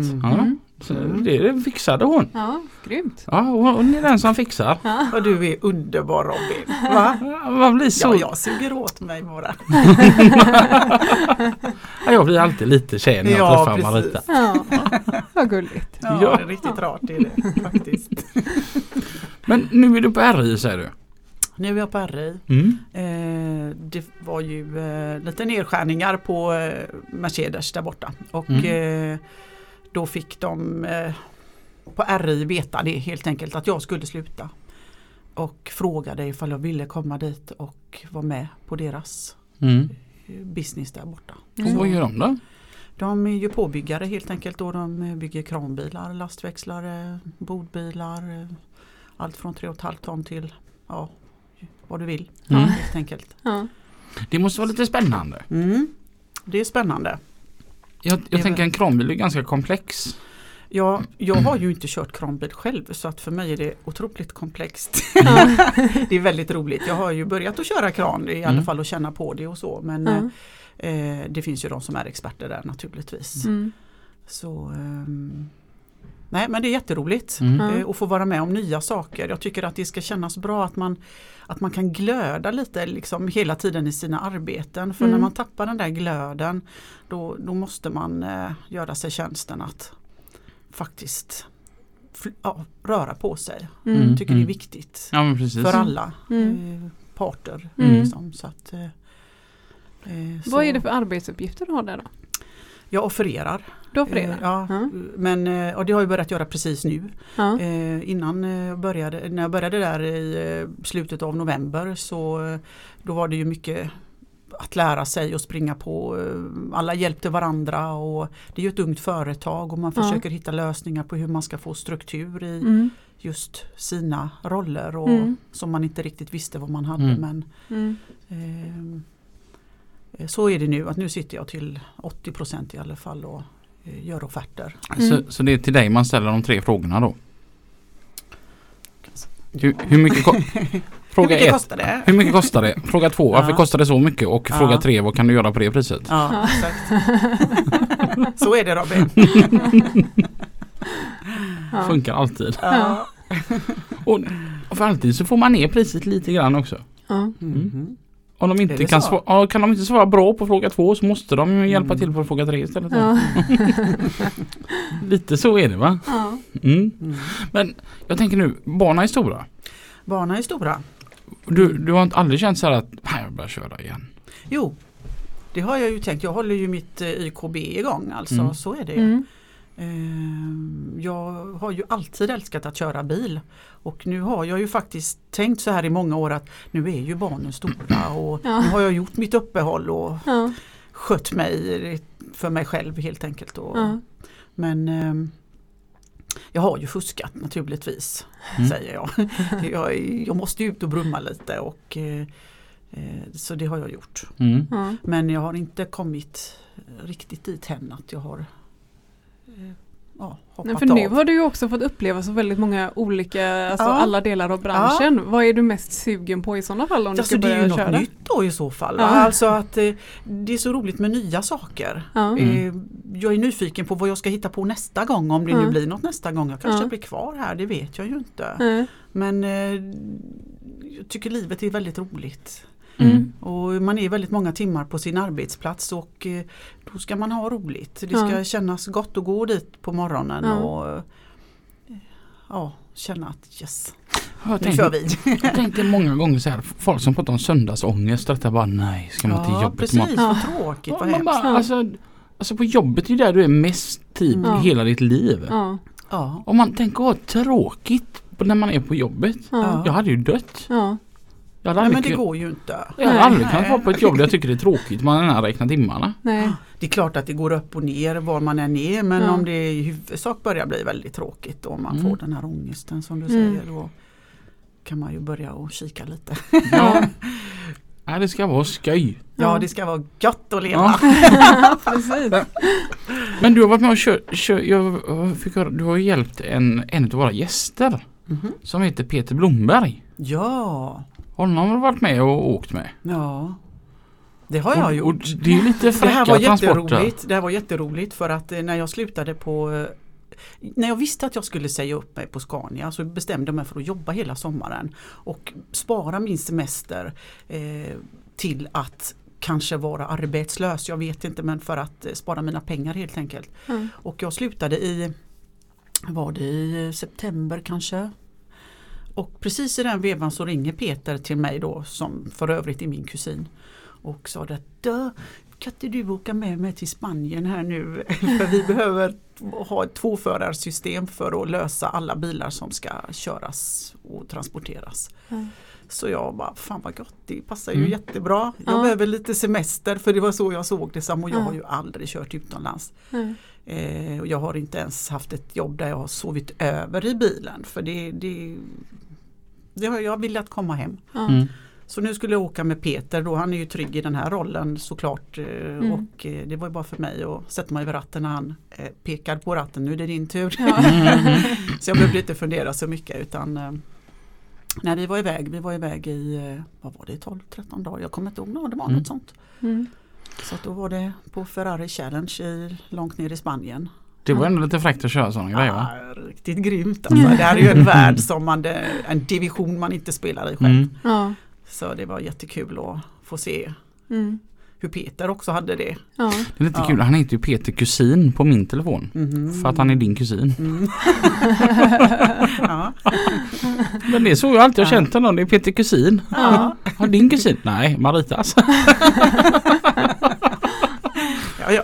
Mm. Ja. Det, fixade hon. ja, grymt. Ja, hon är den som fixar. Ja. Och du är underbar Robin. Va? Ja, Man blir så... Ja, jag suger åt mig bara. Ja, jag blir alltid lite tjej när jag Ja, träffar precis. Marita. Ja, vad gulligt. Ja, Ja. det är riktigt rart det är det faktiskt. Men nu är du på RI säger du? Nu är jag på RI. Mm. Eh, det var ju eh, lite nedskärningar på eh, Mercedes där borta. Och Mm. Då fick de eh, på RI veta det helt enkelt att jag skulle sluta. Och frågade ifall jag ville komma dit och vara med på deras Mm. eh, business där borta. Och vad gör de då? De är ju påbyggare helt enkelt och de bygger kranbilar, lastväxlare, bordbilar. eh, Allt från 3,5 ton till ja, vad du vill Mm. helt enkelt. Ja. Det måste vara lite spännande. Mm. Det är spännande. Jag, jag tänker en kranbil är ganska komplex. Ja, jag har ju inte kört kranbil själv så att för mig är det otroligt komplext. Ja. det är väldigt roligt. Jag har ju börjat att köra kran i alla Mm. fall och känna på det och så. Men Ja. eh, det finns ju de som är experter där naturligtvis. Mm. Så, ehm, nej men det är jätteroligt. Mm. Eh, och få vara med om nya saker. Jag tycker att det ska kännas bra att man, att man kan glöda lite liksom hela tiden i sina arbeten. För Mm. när man tappar den där glöden då, då måste man eh, göra sig tjänsten att faktiskt ja, röra på sig. Mm. Jag tycker det är Mm. viktigt Ja för alla Mm. eh, parter. Mm. Liksom, så att, eh, eh, så Vad är det för arbetsuppgifter du har där då? Jag offererar. Du opererar? Eh, ja, Ja. Men, eh, och det har jag börjat göra precis nu. Eh, innan jag började, när jag började där i slutet av november så då var det ju mycket att lära sig och springa på. Alla hjälpte varandra och det är ju ett ungt företag och man försöker hitta lösningar på hur man ska få struktur i Mm. just sina roller och Mm. som man inte riktigt visste vad man hade. Mm. Men Mm. eh, så är det nu att nu sitter jag till 80% i alla fall och gör offerter. Mm. Så, så det är till dig man ställer de tre frågorna då? Hur, hur mycket, ko- fråga hur mycket ett. kostar det? Hur mycket kostar det? Fråga två, varför Ja. kostar det så mycket? Och Ja. fråga tre, vad kan du göra på det priset? Ja, Ja. exakt. så är det Robin. Ja. Funkar alltid. Ja. Och, och för alltid så får man ner priset lite grann också. Ja. Mhm. Om de inte kan, svara, kan de inte svara bra på fråga två så måste de ju hjälpa Mm. till på fråga tre istället. Ja. Lite så är det va? Ja. Mm. Mm. Men jag tänker nu, barnen är stora. Barnen är stora. Du, du har inte aldrig känt så här att "Nej, jag börjar köra igen? Jo, det har jag ju tänkt. Jag håller ju mitt eh, YKB igång alltså. Mm. Så är det. ju. Ehm, Jag har ju alltid älskat att köra bil. Och nu har jag ju faktiskt tänkt så här i många år att nu är ju barnen stora och Ja. nu har jag gjort mitt uppehåll och Ja. skött mig för mig själv helt enkelt. Och, Ja. Men ehm, jag har ju fuskat naturligtvis, Mm. säger jag. jag. Jag måste ju ut och brumma lite och eh, eh, så det har jag gjort. Mm. Ja. Men jag har inte kommit riktigt dit hän att jag har ja, Nej, för nu av. har du ju också fått uppleva så väldigt många olika, alltså Ja. alla delar av branschen. Vad är du mest sugen på i sådana fall om du Alltså ska det är börja ju något köra? nytt då i så fall. Ja. Alltså att eh, det är så roligt med nya saker. Ja. Mm. Jag är nyfiken på vad jag ska hitta på nästa gång om det Ja. nu blir något nästa gång. Jag kanske Ja. blir kvar här, det vet jag ju inte. Men eh, jag tycker livet är väldigt roligt. Mm. Och man är väldigt många timmar på sin arbetsplats och eh, då ska man ha roligt. Det ska Ja. kännas gott att gå dit på morgonen Ja. och eh, ja, känna att yes, Jag nu kör tänkte, vi. jag tänkte många gånger så här, folk som pratar om söndagsångest, detta bara nej, ska man till Ja, jobbet precis, vad tråkigt, vad man hemskt. bara, alltså, alltså på jobbet är ju där du är mest tid Ja. i hela ditt liv. Ja. Om man tänker ha tråkigt när man är på jobbet. Ja. Jag hade ju dött. Ja. Jag hade Nej men det går ju inte. jag hade Nej. aldrig kunnat vara på ett jobb där jag tycker det är tråkigt. Man har räknat timmarna. Nej. Det är klart att det går upp och ner var man än är men Ja. om det i huvudsak börjar bli väldigt tråkigt och man Mm. får den här ångesten som du Mm. säger då kan man ju börja och kika lite. Ja. Nej, det ska vara skoj. Ja, Ja. det ska vara gott att leva. Precis. Men du har varit med och kört, kör, jag fick höra, du har hjälpt en, en av våra gäster Mhm. som heter Peter Blomberg. Ja, Honom har varit med och åkt med. ja. Det har jag och, gjort. och det är ju lite Det här var jätteroligt. Det här var jätteroligt för att eh, när jag slutade på eh, när jag visste att jag skulle säga upp mig på Scania så bestämde jag mig för att jobba hela sommaren och spara min semester eh, till att kanske vara arbetslös. Jag vet inte men för att eh, spara mina pengar helt enkelt. Mm. Och jag slutade i, var det i september kanske? Och precis i den vevan så ringer Peter till mig då som för övrigt är min kusin. Och sa att "Dö, kan inte du åka med mig till Spanien här nu? För vi behöver ha ett tvåförarsystem för att lösa alla bilar som ska köras och transporteras. Mm. Så jag bara, fan vad gott, det passar ju Mm. jättebra. Jag Ja. behöver lite semester för det var så jag såg det som och jag Ja. har ju aldrig kört utomlands. Mm. Eh, och jag har inte ens haft ett jobb där jag har sovit över i bilen för det, det, det har jag velat komma hem. Mm. Så nu skulle jag åka med Peter då, han är ju trygg i den här rollen såklart. eh, Mm. Och eh, det var ju bara för mig att sätta mig vid ratten när han eh, pekar på ratten, nu är det din tur. Ja. så jag behövde inte fundera så mycket utan när vi var iväg, vi var iväg i, vad var det, 12-13 dagar, jag kommer inte ihåg, det var Mm. något sånt. Mm. Så då var det på Ferrari Challenge i, långt ner i Spanien. Det var ändå lite fräckt att köra sådana grejer va? Ja, riktigt grymt alltså. Det här är ju en värld som man, en division man inte spelar i själv. Mm. Ja. Så det var jättekul att få se Mm. hur Peter också hade det. Ja. Det är lite Ja. kul, han heter ju Peter Kusin på min telefon. Mhm. För att han är din kusin. Mm. ja. Men det är så jag alltid har Ja. känt honom, det är Peter Kusin. Ja. Din kusin? Nej, Maritas. Ja, ja.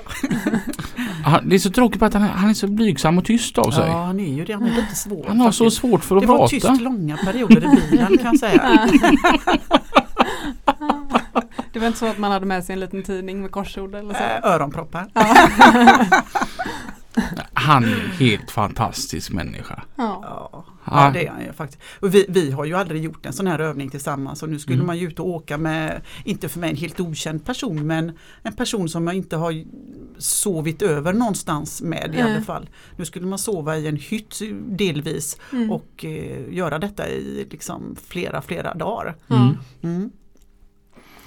Det är så tråkigt på att han är, han är så blygsam och tyst av sig. ja, han är ju det. Han är lite svår. Han har så faktiskt. svårt för att det var prata. tyst långa perioder i bilen kan jag säga. Det var inte så att man hade med sig en liten tidning med korsord eller så? Äh, öronproppar. Han är en helt fantastisk människa. Ja. Ja, det är han ju faktiskt. Och vi, vi har ju aldrig gjort en sån här övning tillsammans och nu skulle Mm. man ju ut och åka med, inte för mig en helt okänd person men en person som jag inte har sovit över någonstans med i Mm. alla fall. Nu skulle man sova i en hytt delvis Mm. och eh, göra detta i liksom flera flera dagar.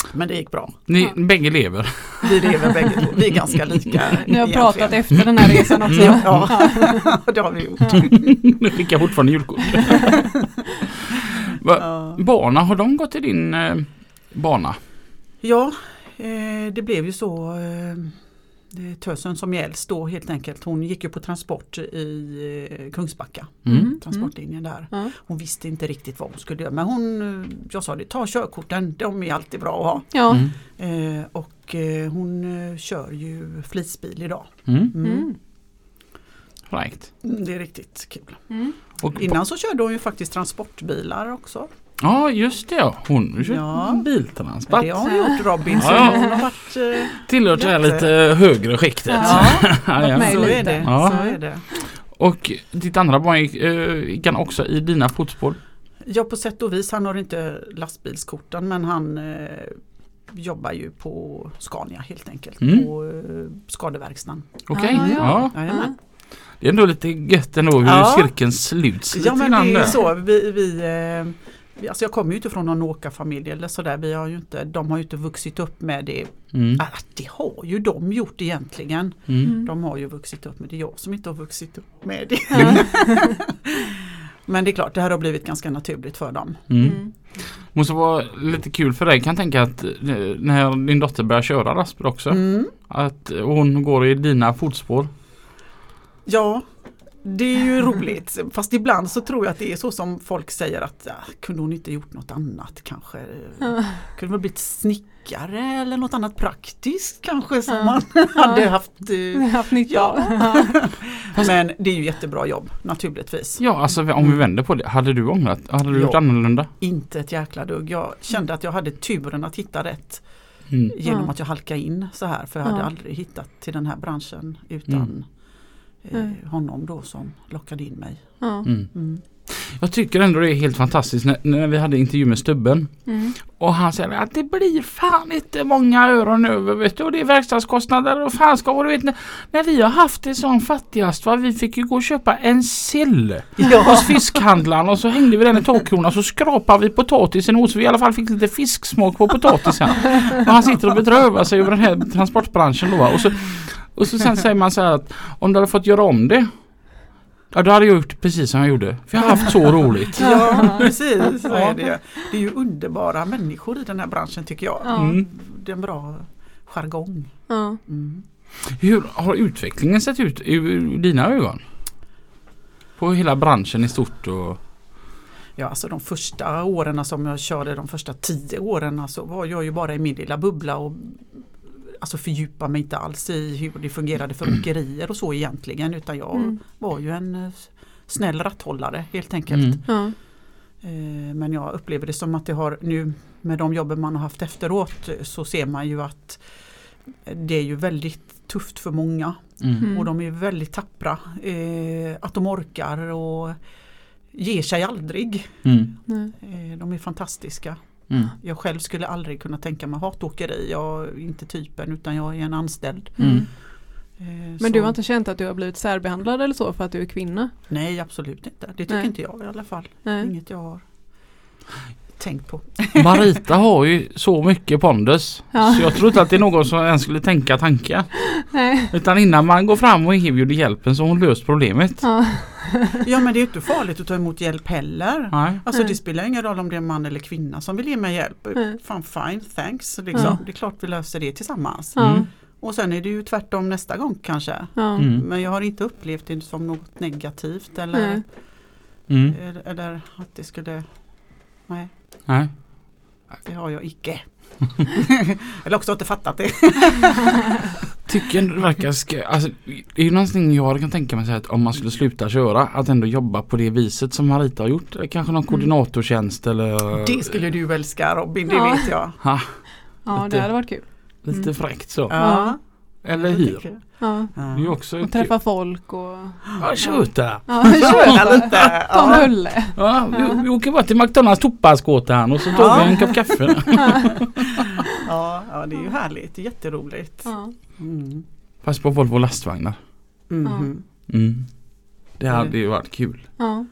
Ja. Men det gick bra. Ni Ja. bägge lever. Vi lever bägge. Vi är ganska lika. Ni har egentligen. pratat efter den här resan också? Mm. Ja, det har vi gjort. Nu skickar jag fortfarande julkort. Va, Ja. Barna, har de gått i din eh, bana? Ja, eh, det blev ju så. Eh, Tösen som är äldst då helt enkelt. Hon gick ju på transport i eh, Kungsbacka. Mm. Transportlinjen där. Ja. Hon visste inte riktigt vad hon skulle göra men hon, eh, jag sa det, ta körkorten, de är alltid bra att ha. Ja. Mm. Eh, och eh, hon kör ju flisbil idag. Mm. Mm. Mm. Right. Mm, Det är riktigt kul. Mm. Och, Innan så körde hon ju faktiskt transportbilar också. Ja just det ja. Hon har kört Ja. biltransport. Det har hon gjort Robin. Så Ja, hon har varit, eh, Tillhört det här lite högre skiktet. Ja. Ja, så är det. Ja. Så är det. Och ditt andra barn gick, eh, gick han också i dina fotspår? Ja på sätt och vis, han har inte lastbilskorten men han eh, jobbar ju på Scania helt enkelt. Mm. På eh, skadeverkstan. Okej. Ja, ja. Ja. Det är ändå lite gött ändå hur Ja. cirkeln sluts Ja men det är där. så. Vi, vi, eh, vi- alltså jag kommer ju inte från någon åkarfamilj eller sådär. Vi har ju inte, de har ju inte vuxit upp med det. Mm. Ah, det har ju de gjort egentligen. Mm. Mm. De har ju vuxit upp med det. Jag som inte har vuxit upp med det. Ja. Men det är klart, det här har blivit ganska naturligt för dem. Mm. Mm. Måste vara lite kul för dig kan jag tänka att eh, när din dotter börjar köra lastbil också. Mm. Att hon går i dina fotspår. Ja, det är ju roligt. Fast ibland så tror jag att det är så som folk säger att ja, kunde hon inte gjort något annat kanske? Ja. Kunde hon blivit snickare eller något annat praktiskt kanske som Ja. man hade haft. Eh, haft nytta Ja. av. Ja. Men det är ju jättebra jobb naturligtvis. Ja alltså om vi vänder på det. Hade du ångrat? Hade du gjort annorlunda? Inte ett jäkla dugg. Jag kände att jag hade turen att hitta rätt Mm. genom Ja. att jag halkade in så här. För jag hade Ja. aldrig hittat till den här branschen utan Mm. eh, Nej. honom då som lockade in mig. Ja. Mm. Mm. Jag tycker ändå det är helt fantastiskt när, när vi hade intervju med Stubben. Mm. Och han säger att det blir fan inte många öron över vet du. Och det är verkstadskostnader och fan ska och du vet när, när vi har haft det som fattigast va. Vi fick ju gå och köpa en sill hos fiskhandlaren och så hängde vi den i torkkronan så skrapade vi potatisen åt så vi i alla fall fick lite fisksmak på potatisen. Och han sitter och bedrövar sig över den här transportbranschen då. Och så, och så sen säger man så här att om du hade fått göra om det Ja då hade jag gjort precis som jag gjorde. För jag har haft så roligt. Ja, precis. Så är det. det är ju underbara människor i den här branschen tycker jag. Ja. Mm. Det är en bra jargong. Ja. Mm. Hur har utvecklingen sett ut ur dina ögon? På hela branschen i stort och... Ja, alltså de första åren som jag körde, de första tio åren så var jag ju bara i min lilla bubbla och alltså fördjupa mig inte alls i hur det fungerade för åkerier och så egentligen utan jag Mm. var ju en eh, snäll ratthållare helt enkelt. Mm. Ja. Eh, Men jag upplever det som att det har nu med de jobben man har haft efteråt eh, så ser man ju att det är ju väldigt tufft för många Mm. Mm. och de är väldigt tappra. Att de orkar och ger sig aldrig. Mm. De är fantastiska. Mm. Jag själv skulle aldrig kunna tänka mig hatåkeri. Jag är inte typen utan jag är en anställd. Mm. Eh, Men så- du har inte känt att du har blivit särbehandlad eller så för att du är kvinna? Nej absolut inte. Det tycker Nej. inte jag i alla fall. Nej. Inget jag har tänkt på. Marita har ju så mycket pondus. Ja. Så jag tror inte att det är någon som ens skulle tänka tankar. Nej. Utan innan man går fram och erbjuder hjälpen så har hon löst problemet. Ja. Ja men det är inte farligt att ta emot hjälp heller. Nej. Alltså Nej. det spelar ingen roll om det är man eller kvinna som vill ge mig hjälp. Nej. Fan fine, thanks. Liksom. Ja. Det är klart vi löser det tillsammans. Ja. Mm. Och sen är det ju tvärtom nästa gång kanske. Ja. Mm. Men jag har inte upplevt det som något negativt eller. Mm. eller, eller att det skulle Nej, Nej. det har jag icke. eller också inte fattat det. Tycker det verkar ska, alltså, Det är ju någonting jag kan tänka mig så här att om man skulle sluta köra att ändå jobba på det viset som Marita har gjort. Kanske någon koordinatortjänst eller Det skulle du älska Robin, det Ja. vet jag. ha, ja, Lite. det hade varit kul. lite Mm. fräckt så. Ja. Eller hyr. Ja. Ja. Det är också Och kul. träffa folk och Ja, tjuta! ja, köra lite. Ta en Ja. vi, vi åker bara till McDonalds Toppasgatan och så tar Ja. vi en kopp kaffe. Ja, ja, det är ju härligt. Jätteroligt. Ja. Mm. Fast på Volvo lastvagnar. Mhm. Mm. Det hade ju varit kul. Ja.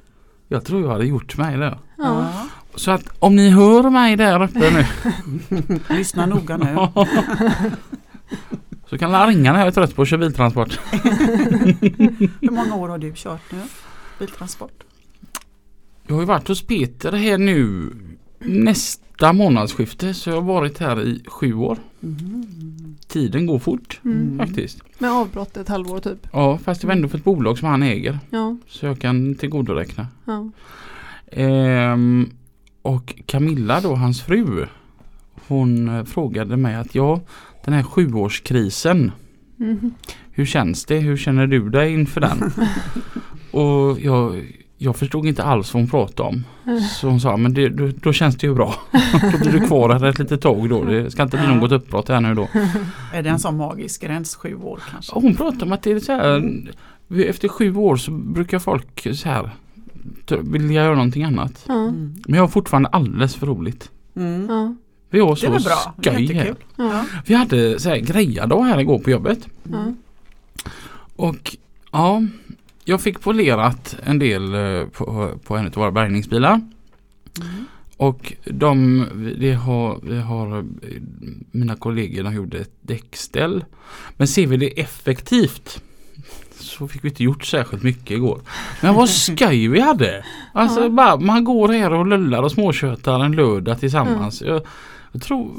Jag tror jag hade gjort mig det. Ja. Ja. Så att om ni hör mig där uppe nu Lyssna noga nu. så kan ni ringa när jag är trött på att köra biltransport. Hur många år har du kört nu? Biltransport? Jag har ju varit hos Peter här nu nästa månadsskifte så jag har varit här i sju år. Mhm. Tiden går fort Mm. faktiskt. Med avbrott ett halvår typ. Ja fast det var ändå för ett bolag som han äger Ja. så jag kan tillgodoräkna. Ja. Ehm, och Camilla då, hans fru, hon eh, frågade mig att ja, den här sjuårskrisen, Mhm. hur känns det? Hur känner du dig inför den? och jag, jag förstod inte alls vad hon pratade om. Så hon sa, men det, då, då känns det ju bra. då blir du kvar här ett litet tag då. Det ska inte bli något uppbrott här nu då. Är det en sån magisk gräns, sju år kanske? Hon pratade om att det är så här, efter sju år så brukar folk så här vilja göra någonting annat. Mm. Men jag har fortfarande alldeles för roligt. Mm. Vi har Det är så bra? skoj här. Jättekul. Ja. Vi hade så här grejadag här igår på jobbet. Ja. Och ja, jag fick polerat en del eh, på, på en av våra bärgningsbilar. Mm. Och de, det har, vi har, eh, mina kollegor de gjorde ett däckställ. Men ser vi det effektivt så fick vi inte gjort särskilt mycket igår. Men vad skoj vi hade! Alltså Ja. bara, man går här och lullar och småtjötar en lördag tillsammans. Jag, jag tror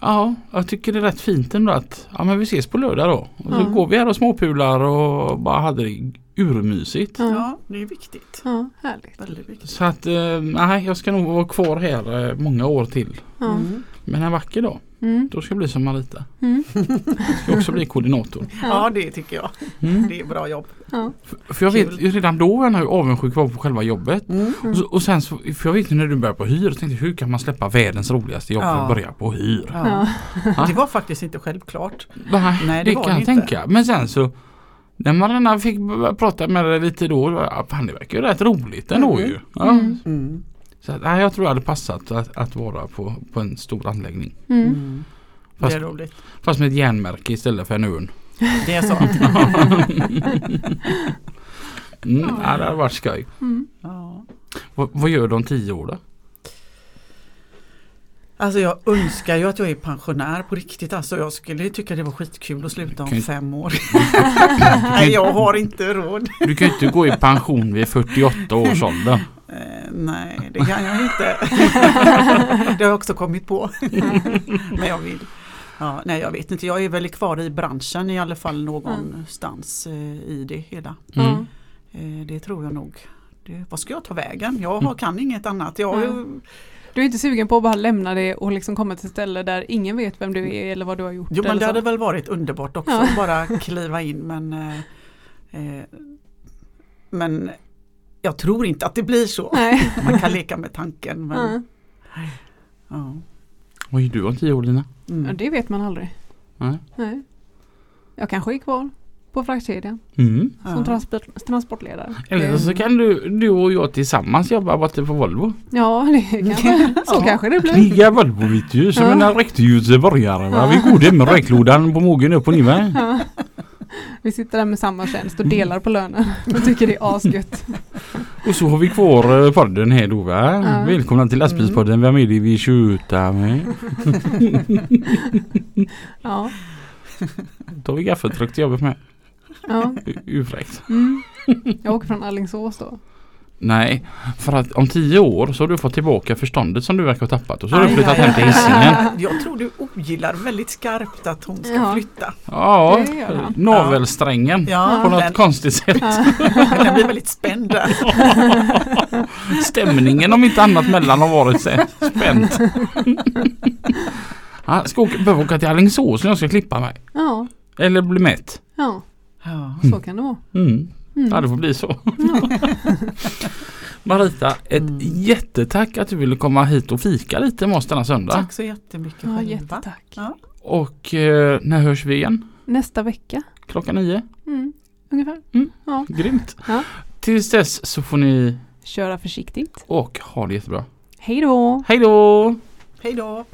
Ja, jag tycker det är rätt fint ändå att ja, men vi ses på lördag då. Och så Ja. går vi här och småpular och bara hade det urmysigt. Ja. Ja, det är viktigt. ja, härligt. Väldigt viktigt. Så att eh, nej, jag ska nog vara kvar här eh, många år till. Mm. Men en vacker dag, Mm. då ska jag bli som Marita. Mm. Ska också bli koordinator. Ja, det tycker jag. Mm. Det är bra jobb. Ja. För, för jag vet ju redan då var jag ju avundsjuk var på själva jobbet. Mm. Och, så, och sen så, för jag vet när du började på hyr, jag tänkte hur kan man släppa världens roligaste jobb för Ja. att börja på hyr? Ja. Ja. Det var faktiskt inte självklart. Nej, Nej, det, det var kan jag inte. tänka. Men sen så När man redan fick prata med dig lite då, fan det verkar ju rätt roligt ändå Mm. ju. Ja. Så att, nej, jag tror det hade passat att, att vara på, på en stor anläggning. Mm. Mm. Det Fast, är roligt. fast med ett järnmärke istället för en urn. Det är så. Mm, ja, det hade varit skoj. Mm. ja. Vad, vad gör du om tio år då? Alltså jag önskar ju att jag är pensionär på riktigt. Alltså jag skulle tycka det var skitkul att sluta om fem år. Nej jag har inte råd. Du kan ju inte gå i pension vid 48 års ålder. Eh, nej det kan jag inte. det har jag också kommit på. Men jag vill. Ja, nej jag vet inte, jag är väl kvar i branschen i alla fall någonstans eh, i det hela. Mm. Eh, det tror jag nog. Det, vad ska jag ta vägen? Jag har, kan inget annat. Jag, Mm. Du är inte sugen på att bara lämna det och liksom komma till ett ställe där ingen vet vem du är eller vad du har gjort? Jo men det så? hade väl varit underbart också Ja. att bara kliva in men eh, eh, Men jag tror inte att det blir så. Nej. Man kan leka med tanken. Men, Ja. ja. Vad gör du om tio år Lina? Ja, Mm. det vet man aldrig. Nej. Nej. Jag kanske är kvar på fraktkedjan Mm. som Ja. transport, transportledare. Eller så kan du, du och jag tillsammans jobba borta på Volvo. Ja, det kanske, så Ja. kanske det blir. Kriga Volvo vet du, som Ja. en riktig göteborgare. Vi går med räklådan på mogen upp och ner? Ja. Vi sitter där med samma tjänst och delar på lönen och tycker det är asgött. Och så har vi kvar eh, podden här då va? Ja. Välkomna till lastbilspodden. Vem är det vi tjutar med? Ja, Då har vi gaffeltruck till jobbet med. ja. Urfräckt. Mm. Jag åker från Alingsås då. Nej, för att om tio år så har du fått tillbaka förståndet som du verkar ha tappat och så har du flyttat aj, hem till. Hisingen. Jag tror du ogillar väldigt skarpt att hon ska Ja. flytta. Ja, navelsträngen. Ja, På något den, konstigt sätt. den blir väldigt spänd där. Stämningen om inte annat mellan har varit spänt. Ja, ska åka, behöver åka till Alingsås när jag ska klippa mig. Ja, Eller bli mätt. ja, Ja. så kan det vara. Mm. Mm. Ja det får bli så. Marita, ett Mm. jättetack att du ville komma hit och fika lite med oss denna söndag. Tack så jättemycket Ja, själva. jättetack. Ja. Och eh, när hörs vi igen? Nästa vecka. Klockan nio. Mm. Ungefär. Mm. Ja. Grymt. Ja. Tills dess så får ni Köra försiktigt. och ha det jättebra. Hej då! Hej då! Hej då!